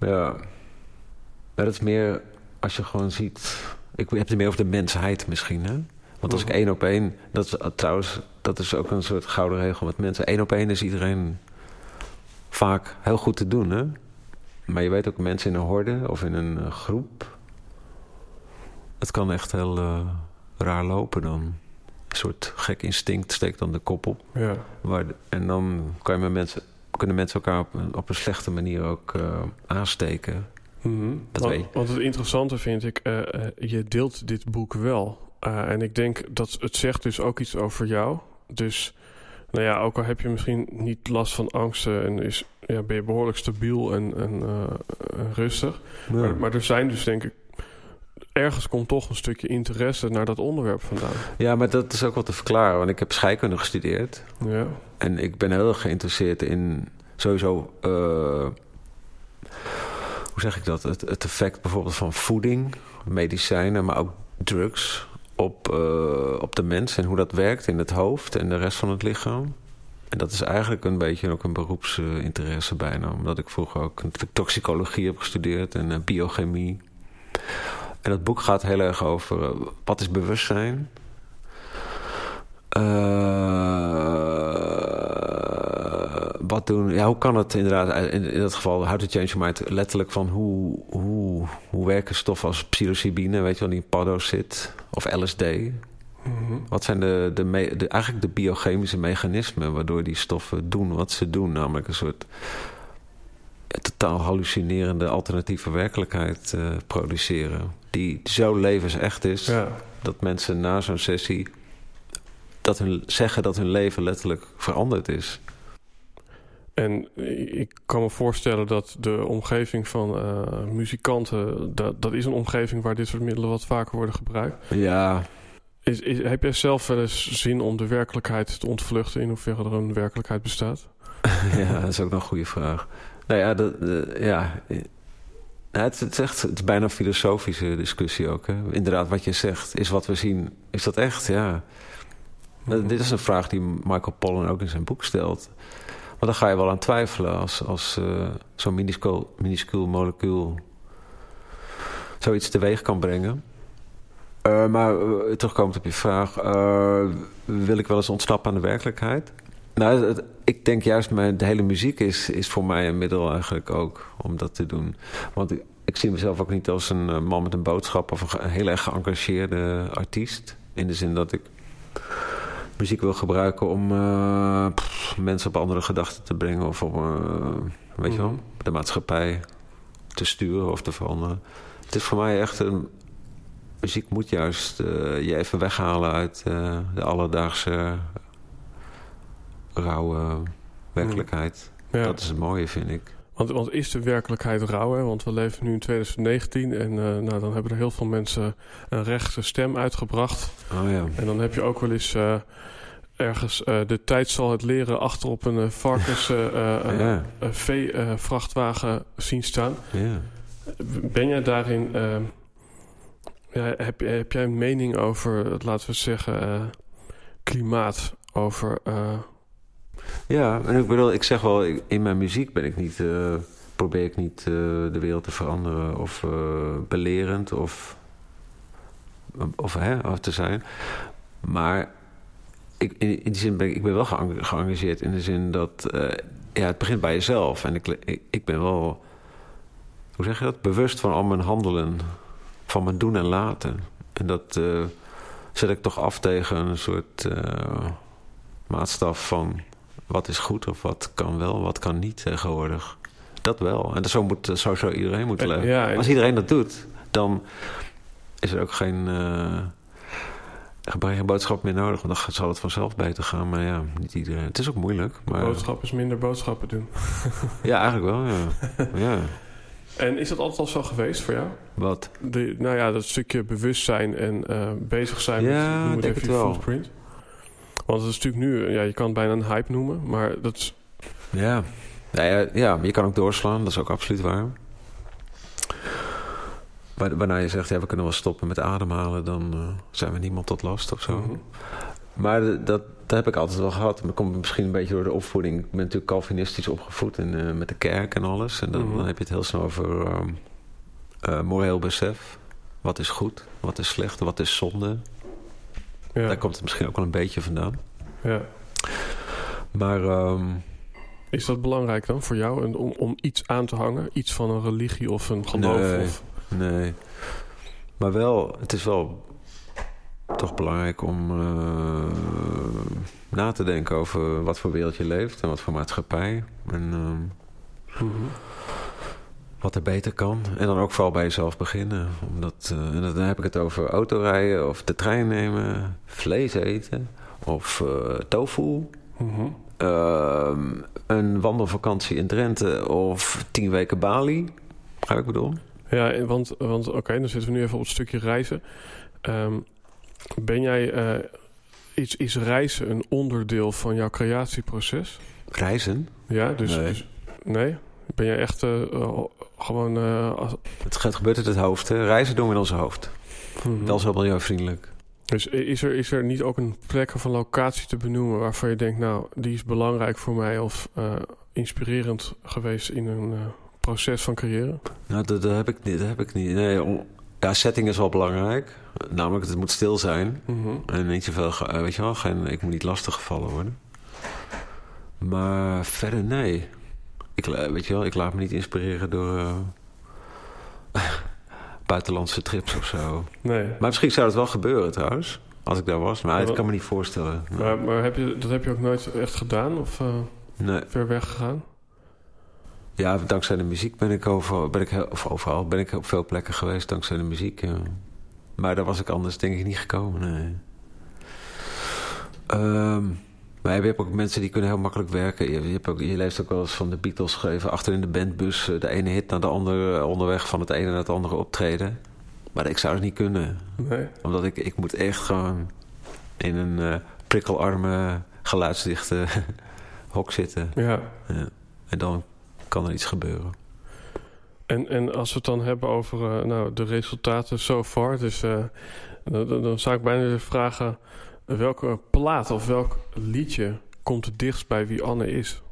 ja. Dat is meer als je gewoon ziet. Ik heb het meer over de mensheid misschien, hè? Want als ik Mhm. één op één. Dat is trouwens, dat is ook een soort gouden regel met mensen. Eén op één is iedereen vaak heel goed te doen, hè? Maar je weet ook, mensen in een horde of in een eh, groep... Het kan echt heel eh, raar lopen dan. Een soort gek instinct steekt dan de kop op. Ja. Waar de- en dan kan je met mensen, kunnen mensen elkaar op een, op een slechte manier ook eh, aansteken. Mhm. Dat want, want het interessante vind ik, je deelt dit boek wel. En ik denk dat het zegt dus ook iets over jou. Dus, nou ja, ook al heb je misschien niet last van angsten en is, ja, ben je behoorlijk stabiel en, en eh, rustig. Maar, maar er zijn dus denk ik, ergens komt toch een stukje interesse naar dat onderwerp vandaan. Ja, maar dat is ook wel te verklaren. Want ik heb scheikunde gestudeerd. Ja. En ik ben heel erg geïnteresseerd in sowieso... eh, hoe zeg ik dat? Het, het effect bijvoorbeeld van voeding, medicijnen, maar ook drugs op, eh, op de mens en hoe dat werkt in het hoofd en de rest van het lichaam. En dat is eigenlijk een beetje ook een beroepsinteresse bijna. Omdat ik vroeger ook toxicologie heb gestudeerd en eh, biochemie. En dat boek gaat heel erg over eh, wat is bewustzijn. Eh, wat doen? Ja, hoe kan het inderdaad? In, in dat geval, how to change your mind. Letterlijk van hoe, hoe, hoe werken stoffen als psilocybine, weet je wel, die in paddo's zit. Of LSD. Mhm. Wat zijn de, de, me- de, eigenlijk de biochemische mechanismen waardoor die stoffen doen wat ze doen? Namelijk een soort totaal hallucinerende alternatieve werkelijkheid eh, produceren. Die zo levensecht is Ja. dat mensen na zo'n sessie dat hun, zeggen dat hun leven letterlijk veranderd is. En ik kan me voorstellen dat de omgeving van eh, muzikanten, dat, dat is een omgeving waar dit soort middelen wat vaker worden gebruikt. Ja, Is, is, heb jij zelf wel eens zin om de werkelijkheid te ontvluchten in hoeverre er een werkelijkheid bestaat? ja, dat is ook nog een goede vraag. Nou ja, dat, ja. Nou, het, het, is echt, het is bijna een filosofische discussie ook. Hè? Inderdaad, wat je zegt, is wat we zien, is dat echt? Ja. Nou, Dit is een vraag die Michael Pollan ook in zijn boek stelt. Want dan ga je wel aan twijfelen als, als eh, zo'n minuscuul, molecuul zoiets teweeg kan brengen. Eh, maar eh, terugkomend op je vraag, wil ik wel eens ontsnappen aan de werkelijkheid? Nou, ik denk juist, mijn, de hele muziek is, is voor mij een middel eigenlijk ook om dat te doen. Want ik, zie mezelf ook niet als een man met een boodschap of een, een heel erg geëngageerde artiest. In de zin dat ik muziek wil gebruiken om eh, pff, mensen op andere gedachten te brengen. Of om, eh, weet je wel, Mhm. de maatschappij te sturen of te veranderen. Het is voor mij echt een... Muziek moet juist eh, je even weghalen uit de alledaagse rauwe werkelijkheid. Ja. Dat is het mooie, vind ik. Want, want is de werkelijkheid rauw? Hè? Want we leven nu in 2019 en eh, nou, dan hebben er heel veel mensen een rechte stem uitgebracht. Oh ja. En dan heb je ook wel eens eh, ergens eh, de tijd zal het leren achter op een varkens Ja, vee-vrachtwagen zien staan. ja. Ben jij daarin... ja, heb, heb jij een mening over, laten we zeggen, klimaat? Over... Ja, en ik bedoel, ik zeg wel, in mijn muziek ben ik niet, eh, probeer ik niet eh, de wereld te veranderen of eh, belerend of, of, hè, of te zijn. Maar ik, in, die zin ben ik, ik ben wel geëng- geëngageerd in de zin dat ja, het begint bij jezelf. En ik, ik, ik ben wel, hoe zeg je dat, bewust van al mijn handelen, van mijn doen en laten. En dat zet ik toch af tegen een soort maatstaf van wat is goed of wat kan wel, wat kan niet tegenwoordig. Dat wel. En zo moet zo zou iedereen moeten En- leven. ja, en- Als iedereen dat doet, dan is er ook geen, geen boodschap meer nodig. Want dan zal het vanzelf beter gaan. Maar ja, niet iedereen. Het is ook moeilijk. Maar boodschap is minder boodschappen doen. ja, eigenlijk wel. Ja. ja. En is dat altijd al zo geweest voor jou? Wat? De, nou ja, dat stukje bewustzijn en eh, bezig zijn Ja, met, je footprint. Want het is natuurlijk nu, ja, je kan het bijna een hype noemen, maar dat is, Ja. Nou ja, ja, je kan ook doorslaan. Dat is ook absoluut waar. Wa- Waarna je zegt, ja, we kunnen wel stoppen met ademhalen... dan eh, zijn we niemand tot last of zo. Mhm. Maar dat, dat heb ik altijd wel gehad. Maar dat komt misschien een beetje door de opvoeding. Ik ben natuurlijk Calvinistisch opgevoed en, eh, met de kerk en alles. En dan, Mhm. dan heb je het heel snel over ehm, eh, moreel besef. Wat is goed, wat is slecht, wat is zonde. Ja, Daar komt het misschien ook wel een beetje vandaan. ja. Maar ehm, Is dat belangrijk dan voor jou om, om iets aan te hangen? Iets van een religie of een geloof? Nee, of... nee. Maar wel, het is wel toch belangrijk om uh, na te denken over wat voor wereld je leeft en wat voor maatschappij. En uh, mm -hmm. Wat er beter kan. En dan ook vooral bij jezelf beginnen. Omdat, uh, en dan heb ik het over autorijden of de trein nemen, vlees eten of tofu. Mhm. Mm -hmm. een wandelvakantie in Drenthe of tien weken Bali. Ga ik bedoel? Ja, want, want oké, okay, dan zitten we nu even op het stukje reizen. Um, ben jij, uh, is, is reizen een onderdeel van jouw creatieproces? Reizen? Ja, dus... Nee. dus nee? Ben jij echt uh, uh, gewoon... Als... Het gaat gebeurt uit het hoofd. Hè? Reizen doen we in ons hoofd. Mhm. Mm -hmm. Wel zo milieuvriendelijk. Dus is er, is er niet ook een plek of een locatie te benoemen... waarvan je denkt, nou, die is belangrijk voor mij... of inspirerend geweest in een proces van creëren? Nou, dat, dat, heb ik niet. Dat heb ik niet. Nee, om, ja, setting is wel belangrijk. Namelijk, het moet stil zijn. Mm -hmm. En niet zoveel, weet je wel, geen, ik moet niet lastig gevallen worden. Maar verder, nee. Ik, weet je wel, ik laat me niet inspireren door uh, buitenlandse trips of zo. Nee. Maar misschien zou het wel gebeuren trouwens. Als ik daar was. Maar dat kan me niet voorstellen. Nee. Maar, maar heb je, dat heb je ook nooit echt gedaan? Of uh, nee. ver weg gegaan? Ja, dankzij de muziek ben ik, over, ben ik of overal ben ik op veel plekken geweest. Dankzij de muziek. Ja. Maar daar was ik anders denk ik niet gekomen. Nee. Um, maar je hebt ook mensen die kunnen heel makkelijk werken. Je, je, hebt ook, je leest ook wel eens van de Beatles geschreven. Achter in de bandbus de ene hit naar de andere. Onderweg van het ene naar het andere optreden. Maar ik zou het niet kunnen. Nee. Omdat ik, ik moet echt gewoon in een uh, prikkelarme, geluidsdichte hok zitten. Ja. ja. En dan kan er iets gebeuren. En, en als we het dan hebben over uh, nou, de resultaten so far... Dus, uh, dan, dan zou ik bijna willen vragen... welke plaat of welk liedje komt het dichtst bij wie Anne is?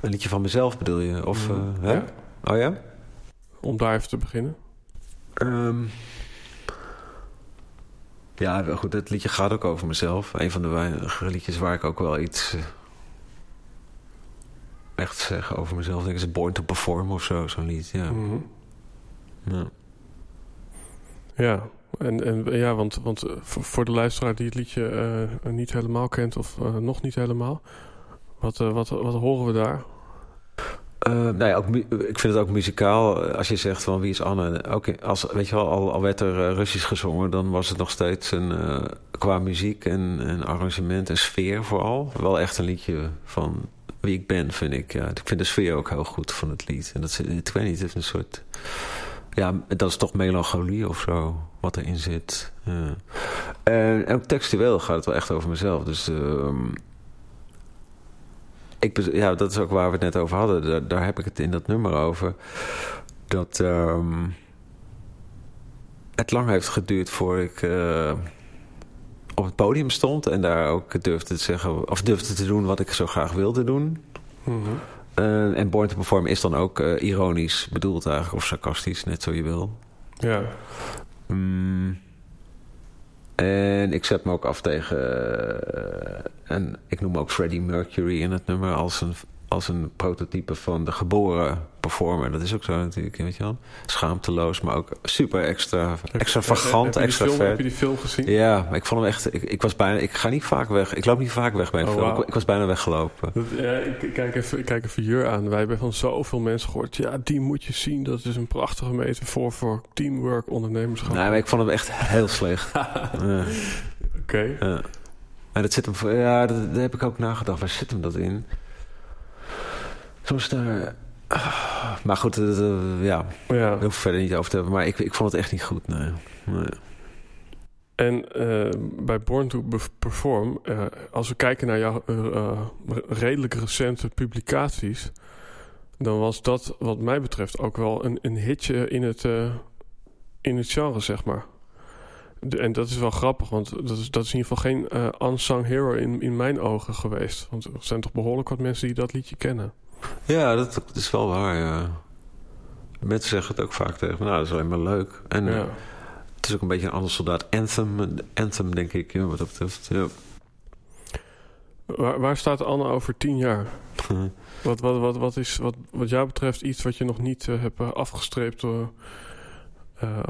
Een liedje van mezelf bedoel je? Of, mm. uh, ja. Oh ja? Om daar even te beginnen. Um, ja, goed, het liedje gaat ook over mezelf. Een van de weinige liedjes waar ik ook wel iets echt zeggen over mezelf. Denk ik is Born to Perform of zo, zo'n lied. Ja. Mm -hmm. ja. Ja, en, ja, want, want voor de luisteraar die het liedje uh, niet helemaal kent of uh, nog niet helemaal, wat, wat, wat horen we daar? nou ja, ik vind het ook muzikaal. Als je zegt van wie is Anne? Als, weet je wel, al, al werd er Russisch gezongen, dan was het nog steeds een, qua muziek en, en arrangement en sfeer vooral. Wel echt een liedje van wie ik ben, vind ik. Ja, ik vind de sfeer ook heel goed van het lied. En dat ik weet niet, het is een soort... Ja, dat is toch melancholie of zo, wat erin zit. En, ook textueel gaat het wel echt over mezelf. Dus uh, ik, ja, dat is ook waar we het net over hadden. Daar, heb ik het in dat nummer over. Dat um, het lang heeft geduurd voor ik... Uh, op het podium stond en daar ook durfde te zeggen of durfde te doen wat ik zo graag wilde doen. Mm. Uh, en Born to Perform is dan ook uh, ironisch bedoeld eigenlijk of sarcastisch, net zo je wil. Ja. Mm, en ik zet me ook af tegen uh, en ik noem ook Freddie Mercury in het nummer als een als een prototype van de geboren performer. Dat is ook zo natuurlijk, weet je wel. Schaamteloos, maar ook super extra, extravagant, extra film, Heb je die film gezien? Ja, maar ik vond hem echt... Ik, ik, was bijna... Ik ga niet vaak weg. Ik loop niet vaak weg bij een oh, film. wow. Ik, ik, was bijna weggelopen. Dat, ja, ik kijk even, ik kijk even Jur aan. Wij hebben van zoveel mensen gehoord. Ja, die moet je zien. Dat is een prachtige metafoor voor teamwork, ondernemerschap. Nee, maar ik vond hem echt heel slecht. ja. Oké. Okay. Ja. Dat zit hem... Ja, dat, daar heb ik ook nagedacht. Waar zit hem dat in? Soms daar... Maar goed, uh, uh, ja. ja. Ik hoef verder niet over te hebben. Maar ik, ik vond het echt niet goed, nee. nee. En uh, bij Born to Perform, als we kijken naar jouw redelijk recente publicaties... dan was dat wat mij betreft ook wel een, een hitje in het, in het genre, zeg maar. De, en dat is wel grappig, want dat is, dat is in ieder geval geen unsung hero in, in mijn ogen geweest. Want er zijn toch behoorlijk wat mensen die dat liedje kennen. Ja, dat, dat, is wel waar, ja. Mensen zeggen het ook vaak tegen me, nou, dat is alleen maar leuk. En ja. uh, het is ook een beetje een ander soldaat anthem, anthem denk ik, ja, wat dat betreft. Ja. Waar, waar staat Anne over tien jaar? wat, wat, wat, wat is wat, wat jou betreft iets wat je nog niet eh, hebt eh, afgestreept eh,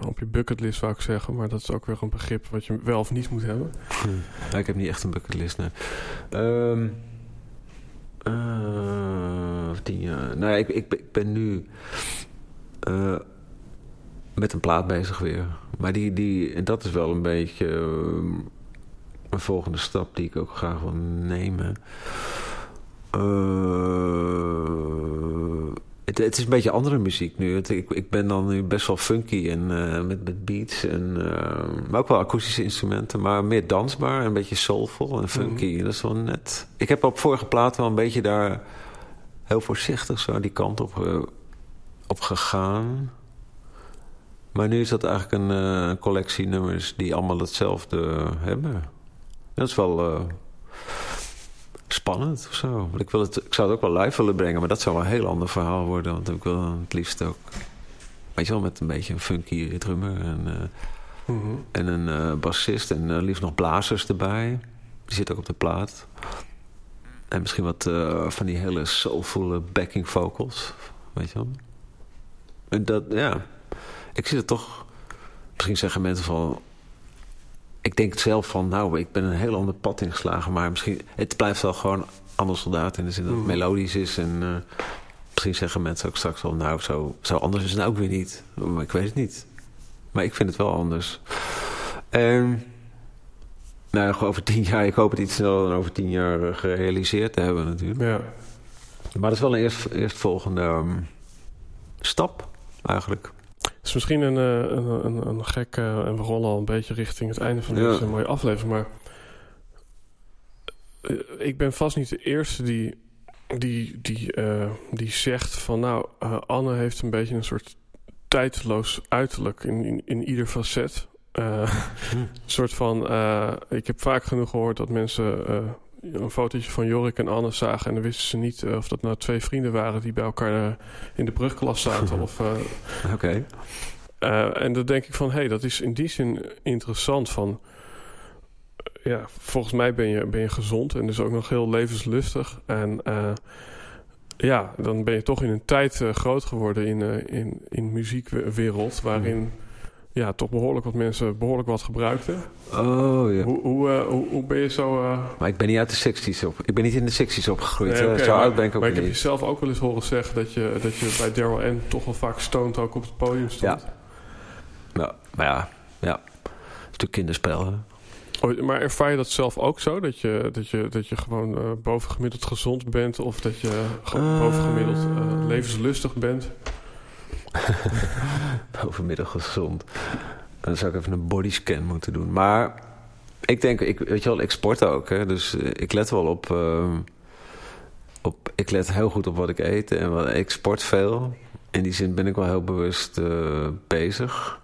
op je bucketlist, zou ik zeggen. Maar dat is ook weer een begrip wat je wel of niet moet hebben. ik heb niet echt een bucketlist, nee. Ehm, tien jaar. Nou, ik, ik, ik ben nu met een plaat bezig weer. Maar die, die, dat is wel een beetje een volgende stap die ik ook graag wil nemen. Uh, het, is een beetje andere muziek nu. ik, ik ben dan nu best wel funky en uh, met, met beats. En, uh, maar ook wel akoestische instrumenten. Maar meer dansbaar. Een beetje soulful en funky. Mm. Dat is wel net... Ik heb op vorige plaat wel een beetje daar... Heel voorzichtig zo die kant op, op gegaan. Maar nu is dat eigenlijk een collectie nummers die allemaal hetzelfde hebben. Dat is wel uh, spannend of zo. Ik, wil het, ik zou het ook wel live willen brengen, maar dat zou wel een heel ander verhaal worden. Want ik wil het liefst ook, weet je wel, met een beetje een funky drummer en, uh, mm -hmm. en een uh, bassist en liefst nog blazers erbij. Die zit ook op de plaat. En misschien wat van die hele soulvolle backing vocals, weet je wel. En dat, ja, ik zie het toch... Misschien zeggen mensen van ik denk zelf van, nou, ik ben een heel ander pad ingeslagen. Maar misschien, het blijft wel gewoon anders soldaat in de zin dat het mm. melodisch is. En uh, misschien zeggen mensen ook straks wel, nou, zo, zo anders is het nou ook weer niet. Maar ik weet het niet. Maar ik vind het wel anders. En, nou, over tien jaar, ik hoop het iets sneller dan over tien jaar eh, gerealiseerd te hebben natuurlijk. Ja. Maar dat is wel een eerst, eerstvolgende um, stap eigenlijk is misschien een, eh, een, een, een gek... Uh, en we rollen al een beetje richting het einde van deze mooie aflevering. Maar uh, ik ben vast niet de eerste die, die, die, die zegt van... nou, Anne heeft een beetje een soort tijdloos uiterlijk in, in, in ieder facet. Hm. Een soort van... ik heb vaak genoeg gehoord dat mensen een fotootje van Jorik en Anne zagen... en dan wisten ze niet uh, of dat nou twee vrienden waren... die bij elkaar uh, in de brugklas zaten. of, uh, Oké. Okay. en dan denk ik van... hé, hey, dat is in die zin interessant van... ja, volgens mij ben je, ben je gezond en dus ook nog heel levenslustig. En ja, dan ben je toch in een tijd groot geworden in, in, in muziekwereld... waarin ja, toch behoorlijk wat mensen behoorlijk wat gebruikten. Oh ja. Hoe, hoe, uh, hoe, hoe, ben je zo... Uh... Maar ik ben niet uit de secties op. Ik ben niet in de secties opgegroeid. Nee, okay, zo oud ben ik ook maar niet. ik heb jezelf ook wel eens horen zeggen dat je, dat je bij Daryl N toch wel vaak stoned ook op het podium stond. Ja. Nou, maar ja, ja. Stuk kinderspel, hè? Oh, maar ervaar je dat zelf ook zo? Dat je, dat je, dat je gewoon uh, bovengemiddeld gezond bent? Of dat je uh, bovengemiddeld levenslustig bent? Bovenmiddag gezond. Dan zou ik even een bodyscan moeten doen. Maar ik denk, ik, weet je wel, ik sport ook. Hè, dus eh, ik let wel op, uh, op... Ik let heel goed op wat ik eet. En wat, ik sport veel. In die zin ben ik wel heel bewust uh, bezig.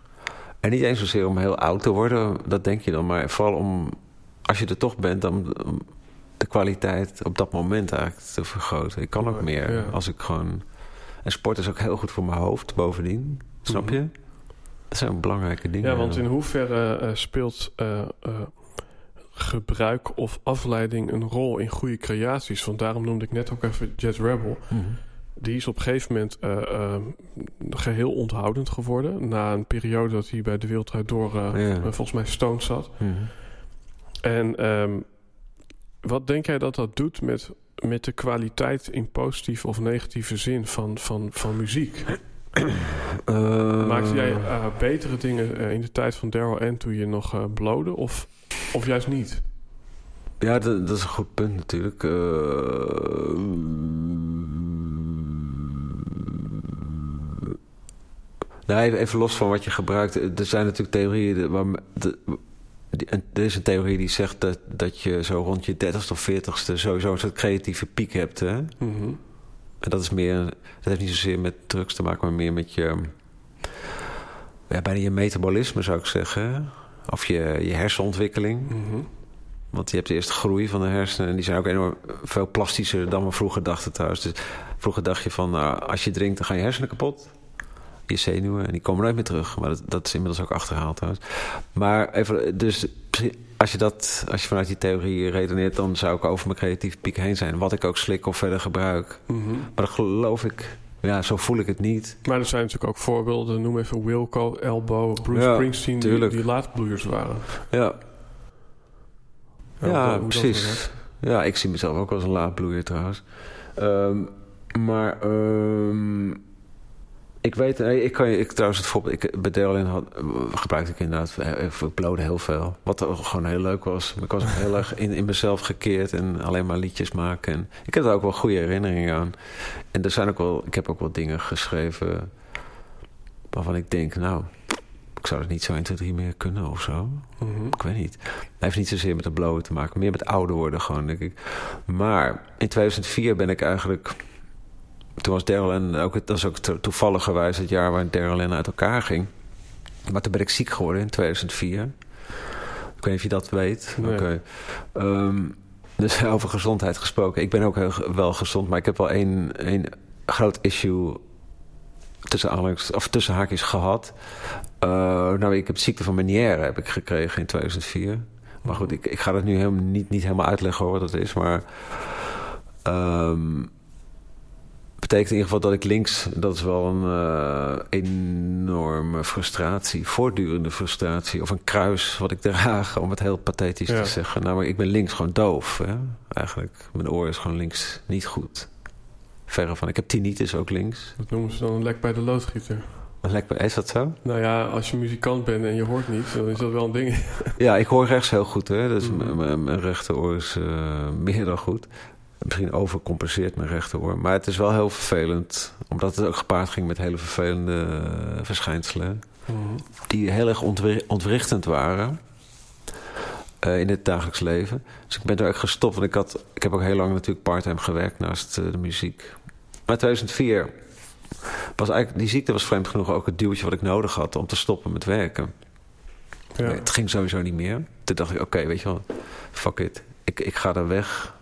En niet eens zozeer om heel oud te worden. Dat denk je dan. Maar vooral om... Als je er toch bent, dan... de kwaliteit op dat moment eigenlijk te vergroten. Ik kan ook meer ja. als ik gewoon en sport is ook heel goed voor mijn hoofd bovendien. Snap je? Mhm. Dat zijn belangrijke dingen. Ja, want in hoeverre uh, speelt uh, uh, gebruik of afleiding een rol in goede creaties? Want daarom noemde ik net ook even Jet Rebel. -hmm. Die is op een gegeven moment geheel onthoudend geworden. Na een periode dat hij bij de Wereldrijd door ja. volgens mij stoned zat. -hmm. En um, wat denk jij dat dat doet met met de kwaliteit in positieve of negatieve zin van, van, van muziek? Uh, Maakte jij uh, betere dingen uh, in de tijd van Daryl N toen je nog uh, blode of, of juist niet? Ja, dat, dat is een goed punt natuurlijk. nou, even los van wat je gebruikt. Er zijn natuurlijk theorieën waar... De, er is een theorie die zegt dat, dat je zo rond je 30ste of 40ste sowieso een soort creatieve piek hebt. Hè? Mhm. En dat is meer, dat heeft niet zozeer met drugs te maken, maar meer met je, ja, bijna je metabolisme zou ik zeggen. Of je, je hersenontwikkeling. Mhm. Want je hebt de eerste groei van de hersenen en die zijn ook enorm veel plastischer dan we vroeger dachten trouwens. Dus vroeger dacht je van, nou, als je drinkt dan gaan je hersenen kapot. Je zenuwen. En die komen nooit meer terug. Maar dat, dat is inmiddels ook achterhaald trouwens. Maar even, dus als je, dat, als je vanuit die theorie redeneert... dan zou ik over mijn creatieve piek heen zijn. Wat ik ook slik of verder gebruik. Mhm. Maar dat geloof ik... Ja, zo voel ik het niet. Maar er zijn natuurlijk ook voorbeelden. Noem even Wilco, Elbow, Bruce Ja, Springsteen... Die, tuurlijk. die waren. Ja, ja precies. Ja, ik zie mezelf ook als een laadbloeier trouwens. Ehm, maar ehm, ik weet, nee, ik kan je, ik trouwens het voorbeeld, ik, bij Derlin had, gebruikte ik inderdaad, eh, ik blode heel veel. Wat gewoon heel leuk was. Ik was ook heel erg in, in mezelf gekeerd en alleen maar liedjes maken. En ik heb er ook wel goede herinneringen aan. En er zijn ook wel, ik heb ook wel dingen geschreven waarvan ik denk, nou, ik zou het niet zo 1, 2, 3 meer kunnen of zo. Mhm. Ik weet niet. Het heeft niet zozeer met het blowen te maken. Meer met ouder worden gewoon, denk ik. Maar in 2004 ben ik eigenlijk... Toen was Daryl en ook, dat was ook to- toevalligerwijs het jaar waar Daryl en uit elkaar ging. Maar toen ben ik ziek geworden in 2004. Ik weet niet of je dat weet. Nee. Oké. Ehm, dus over gezondheid gesproken. Ik ben ook heel, wel gezond, maar ik heb wel één, één groot issue tussen, of tussen haakjes gehad. Eh, nou, ik heb ziekte van Meniere heb ik gekregen in 2004. Maar goed, ik, ik ga dat nu helemaal niet, niet helemaal uitleggen hoor, wat dat is. Maar ehm, betekent in ieder geval dat ik links... dat is wel een eh, enorme frustratie, voortdurende frustratie... of een kruis wat ik draag, om het heel pathetisch Ja. te zeggen. Nou, maar ik ben links gewoon doof, hè? eigenlijk. Mijn oor is gewoon links niet goed. Verre van. Ik heb tinnitus ook links. Dat noemen ze dan een lek bij de loodgieter. Is dat zo? Nou ja, als je muzikant bent en je hoort niet, dan is dat wel een ding. Ja, ik hoor rechts heel goed. Hè? Dus Mhm. m- m- mijn rechteroor is eh, meer dan goed. Misschien overcompenseert mijn rechteroor. Maar het is wel heel vervelend. Omdat het ook gepaard ging met hele vervelende eh, verschijnselen. Mhm. Die heel erg ontwri- ontwrichtend waren. eh, in het dagelijks leven. Dus ik ben er ook gestopt. Want ik, had, ik heb ook heel lang natuurlijk parttime gewerkt naast eh, de muziek. Maar 2004 was eigenlijk... Die ziekte was vreemd genoeg ook het duwtje wat ik nodig had... om te stoppen met werken. Ja. Nee, het ging sowieso niet meer. Toen dacht ik, oké, weet je wel, fuck it. Ik, ik ga er weg.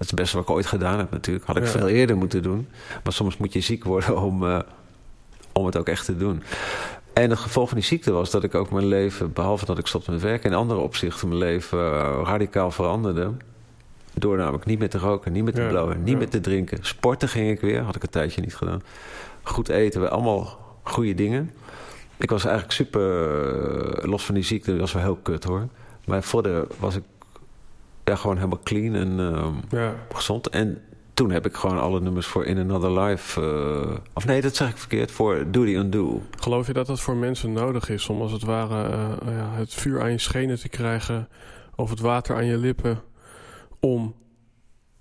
Dat is het beste wat ik ooit gedaan heb natuurlijk. Had ik Ja. veel eerder moeten doen. Maar soms moet je ziek worden om, eh, om het ook echt te doen. En het gevolg van die ziekte was dat ik ook mijn leven... behalve dat ik stopte met werken... in andere opzichten mijn leven eh, radicaal veranderde. Door namelijk niet meer te roken, niet meer te Ja, blowen, niet ja. meer te drinken. Sporten ging ik weer, had ik een tijdje niet gedaan. Goed eten, allemaal goede dingen. Ik was eigenlijk super, eh, los van die ziekte, dat was wel heel kut hoor. Maar verder was ik ja, gewoon helemaal clean en ehm, ja. gezond. En toen heb ik gewoon alle nummers voor In Another Life... eh, of nee, dat zeg ik verkeerd, voor Do The Undo. Geloof je dat dat voor mensen nodig is om als het ware eh, ja, het vuur aan je schenen te krijgen of het water aan je lippen om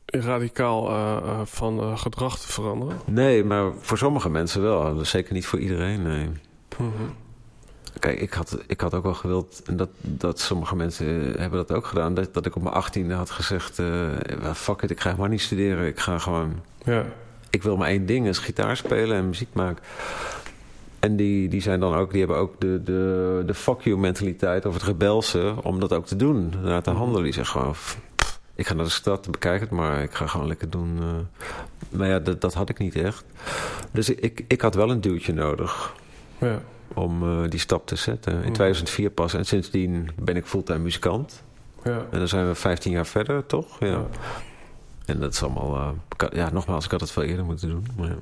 radicaal eh, van gedrag te veranderen? Nee, maar voor sommige mensen wel. Zeker niet voor iedereen, nee. Mhm. Kijk, ik had, ik had ook wel gewild, en dat, dat sommige mensen eh, hebben dat ook gedaan, dat, dat ik op mijn achttiende had gezegd, eh fuck it, ik ga helemaal niet studeren. Ik ga gewoon, Ja, ik wil maar één ding, is gitaar spelen en muziek maken. En die, die zijn dan ook, die hebben ook de, de, de fuck you mentaliteit of het rebelse om dat ook te doen, naar te handelen. Die zeggen gewoon, ik ga naar de stad, bekijk het maar, ik ga gewoon lekker doen. eh. Maar ja, dat, dat had ik niet echt. Dus ik, ik had wel een duwtje nodig ja. Om eh, die stap te zetten. In Mhm. 2004 pas. En sindsdien ben ik fulltime muzikant. ja. En dan zijn we 15 jaar verder, toch? Ja. ja. En dat is allemaal... eh, ja, nogmaals, ik had het veel eerder moeten doen. Maar ja.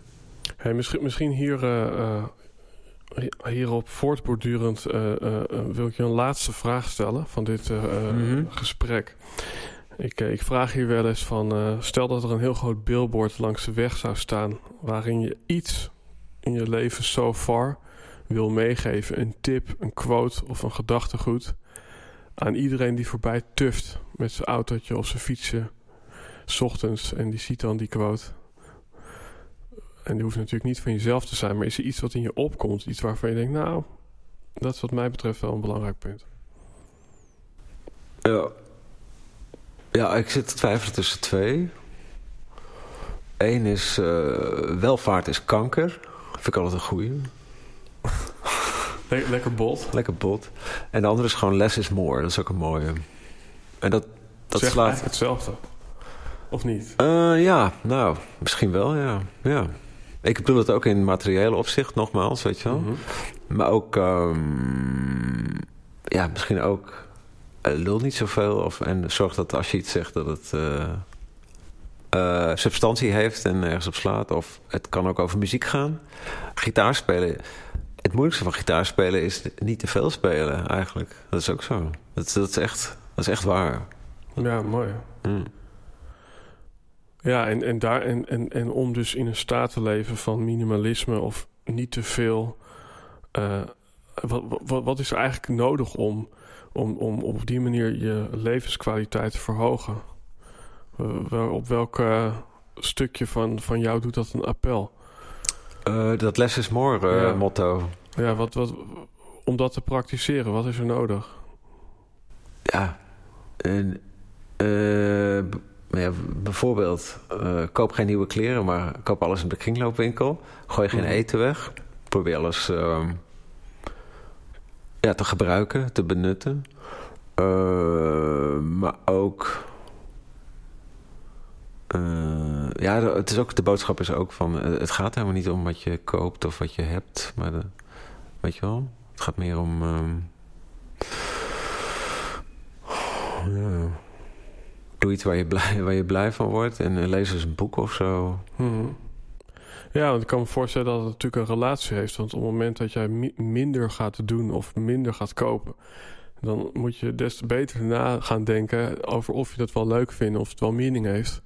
Hey, misschien, misschien hier, hi- hierop voortbordurend wil ik je een laatste vraag stellen van dit Mhm. gesprek. Ik, ik vraag hier wel eens van, stel dat er een heel groot billboard langs de weg zou staan... waarin je iets in je leven so far wil meegeven. Een tip, een quote of een gedachtegoed... aan iedereen die voorbij tuft met zijn autootje of zijn fietsje... 's ochtends en die ziet dan die quote... En die hoeft natuurlijk niet van jezelf te zijn, maar is er iets wat in je opkomt? Iets waarvan je denkt, nou, dat is wat mij betreft wel een belangrijk punt. Ja. ja, ik zit te twijfelen tussen twee. Eén is... eh, welvaart is kanker. Vind ik altijd een goeie. Le- lekker bot. Lekker bot. En de andere is gewoon less is more. Dat is ook een mooie. En dat, dat Zeg slaat... eigenlijk hetzelfde. Of niet? Eh, ja, nou, misschien wel, ja. ja. Ik bedoel het ook in materiële opzicht, nogmaals, weet je wel. Mhm. Maar ook, ehm, ja, misschien ook eh, lul niet zoveel. Of, en zorg dat als je iets zegt dat het eh, substantie heeft en ergens op slaat. Of het kan ook over muziek gaan. Gitaar spelen. Het moeilijkste van gitaar spelen is niet te veel spelen, eigenlijk. Dat is ook zo. Dat, is- dat, is, echt, dat is echt waar. Ja, mooi. Mm. Ja, en, en, daar, en, en, en om dus in een staat te leven van minimalisme of niet te veel. eh, wat, wat, wat is er eigenlijk nodig om, om, om op die manier je levenskwaliteit te verhogen? Wel- op welk eh, stukje van, van jou doet dat een appel? Eh, dat less is more eh, Ja. motto. Ja, wat, wat, om dat te praktiseren, wat is er nodig? Ja. En, eh, ja, bijvoorbeeld, koop geen nieuwe kleren, maar koop alles in de kringloopwinkel. Gooi geen Mhm. eten weg. Probeer alles ehm, ja, te gebruiken, te benutten. Maar ook. eh, ja, het is ook, de boodschap is ook van... eh, het gaat helemaal niet om wat je koopt of wat je hebt. Maar de, weet je wel? Het gaat meer om... ehm, ja. Doe iets waar je, blij, waar je blij van wordt. En eh, lees eens een boek of zo. Mhm. Ja, want ik kan me voorstellen dat het natuurlijk een relatie heeft. Want op het moment dat jij mi- minder gaat doen of minder gaat kopen, dan moet je des te beter na gaan denken over of je dat wel leuk vindt of het wel meaning heeft.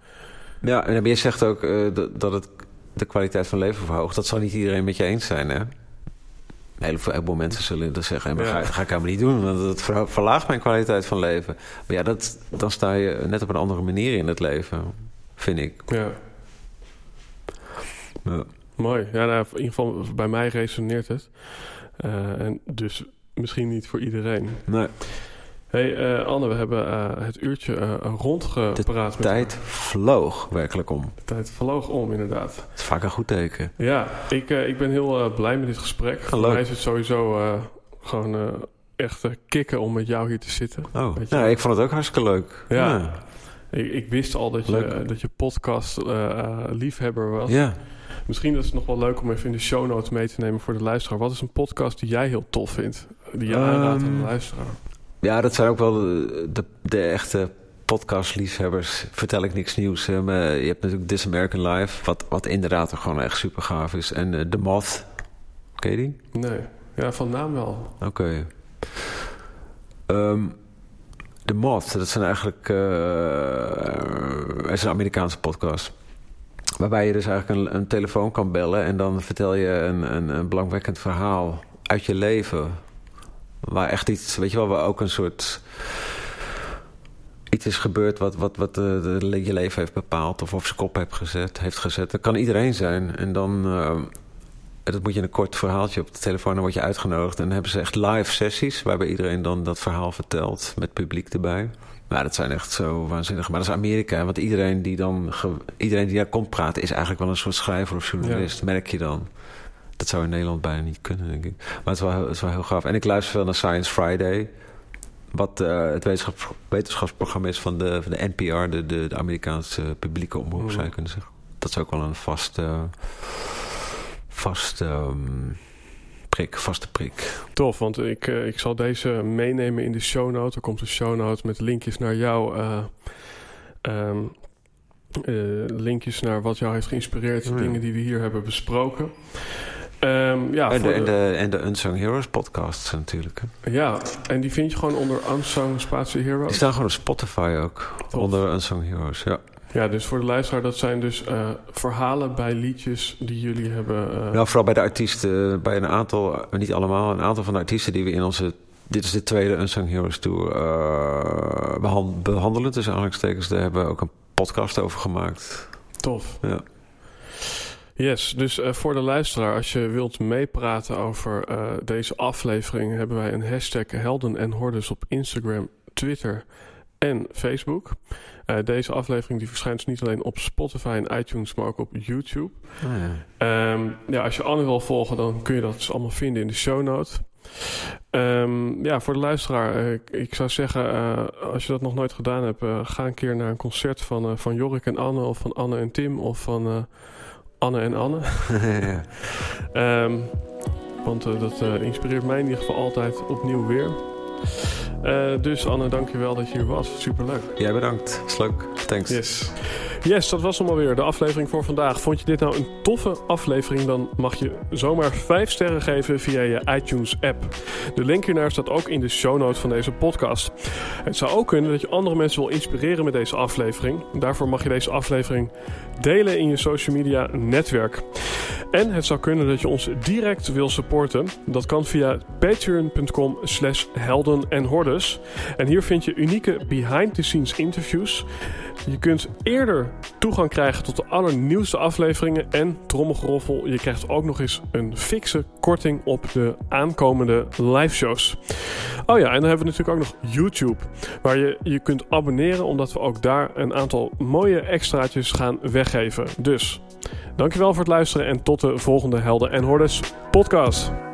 Ja, en je zegt ook eh, dat, het de kwaliteit van leven verhoogt. Dat zal niet iedereen met je eens zijn, hè? Een hele- een heleboel mensen zullen dat zeggen. Maar Ja. ga, dat ga ik helemaal niet doen, want dat verlaagt mijn kwaliteit van leven. Maar ja, dat, dan sta je net op een andere manier in het leven, vind ik. Ja, Ja. mooi. Ja, nou, in ieder geval bij mij resoneert het. Eh, en dus misschien niet voor iedereen. Nee, hey, eh, Anne, we hebben eh, het uurtje eh, rondgepraat. met tijd vloog werkelijk om. De tijd vloog om, inderdaad. Dat is vaak een goed teken. Ja, ik, ik ben heel blij met dit gesprek. Voor leuk. mij is het sowieso gewoon echt kicken om met jou hier te zitten. Oh, wel. ik vond het ook hartstikke leuk. Ja. Ik, ik wist al dat je, dat je podcast liefhebber was. Ja. Misschien is het nog wel leuk om even in de show notes mee te nemen voor de luisteraar. Wat is een podcast die jij heel tof vindt? Die je aanraadt aan de Ehm, luisteraar? Ja, dat zijn ook wel de, de, de echte podcastliefhebbers. Vertel ik niks nieuws. je hebt natuurlijk This American Life, wat, wat inderdaad gewoon echt super gaaf is. En eh, The Moth, ken je die? Nee. Ja, van naam wel. Oké. Ehm, The Moth, dat zijn eigenlijk... eh, het is een Amerikaanse podcast. Waarbij je dus eigenlijk een, een telefoon kan bellen... en dan vertel je een, een, een belangwekkend verhaal uit je leven. Waar echt iets, weet je wel, waar ook een soort... Iets is gebeurd wat, wat, wat de, de- je leven heeft bepaald... of op zijn kop heeft gezet, heeft gezet. Dat kan iedereen zijn. En dan... eh, dat moet je in een kort verhaaltje op de telefoon, dan word je uitgenodigd. En dan hebben ze echt live sessies, waarbij iedereen dan dat verhaal vertelt, met publiek erbij. Nou, dat zijn echt zo waanzinnig. Maar dat is Amerika, want iedereen die dan iedereen die daar komt praten, is eigenlijk wel een soort schrijver of journalist, merk je dan. Dat zou in Nederland bijna niet kunnen, denk ik. Maar het is wel, heel- het is wel heel gaaf. En ik luister wel naar Science Friday. Wat eh, het wetenschap, wetenschapsprogramma is van de, van de NPR, de, de, de Amerikaanse publieke omroep, zou je kunnen zeggen. Dat is ook wel een vast, eh, vast ehm, prik, vaste prik. Tof, want ik, eh, ik zal deze meenemen in de show note. Er komt een show note met linkjes naar jou. eh, ehm, eh, linkjes naar wat jou heeft geïnspireerd. Ja. Dingen die we hier hebben besproken. Ehm, ja, en, de, en, de- de, en de Unsung Heroes podcast natuurlijk. Hè. ja, en die vind je gewoon onder Unsung Spatie Die Heroes. staan gewoon op Spotify ook. Onder Unsung Heroes, ja. Ja, dus voor de luisteraar, dat zijn dus eh, verhalen bij liedjes die jullie hebben. eh, Nou, vooral bij de artiesten, bij een aantal, eh, niet allemaal, een aantal van de artiesten die we in onze, dit is de tweede Unsung Heroes Tour, eh, behan- behandelen. Dus aanhalingstekens, daar hebben we ook een podcast over gemaakt. Tof. Ja. Yes, dus eh, voor de luisteraar, als je wilt meepraten over eh, deze aflevering, hebben wij een hashtag Helden en Hordes op Instagram, Twitter en Facebook. Eh, deze aflevering die verschijnt dus niet alleen op Spotify en iTunes, maar ook op YouTube. Ah, ja. Ehm, ja, als je Anne wil volgen, dan kun je dat dus allemaal vinden in de show note. Ehm, ja, voor de luisteraar, ik, ik zou zeggen, als je dat nog nooit gedaan hebt, ga een keer naar een concert van, van Jorik en Anne, of van Anne en Tim, of van, Anne en Anne. um, want uh, dat uh, inspireert mij in ieder geval altijd opnieuw weer. Uh, dus Anne, dankjewel dat je hier was. Superleuk. Jij bedankt. Is leuk. Thanks. Yes. Yes, dat was hem alweer, de aflevering voor vandaag. Vond je dit nou een toffe aflevering, dan mag je zomaar 5 sterren geven via je iTunes-app. De link hiernaar staat ook in de show notes van deze podcast. Het zou ook kunnen dat je andere mensen wil inspireren met deze aflevering. Daarvoor mag je deze aflevering delen in je social media netwerk. En het zou kunnen dat je ons direct wil supporten. Dat kan via patreon.com slash helden en hordes. En hier vind je unieke behind-the-scenes interviews. Je kunt eerder toegang krijgen tot de allernieuwste afleveringen. En trommelgeroffel, je krijgt ook nog eens een fikse korting op de aankomende live shows. Oh ja, en dan hebben we natuurlijk ook nog YouTube. Waar je je kunt abonneren, omdat we ook daar een aantal mooie extraatjes gaan weggeven. Dus, dankjewel voor het luisteren en tot de volgende Helden en Hordes podcast.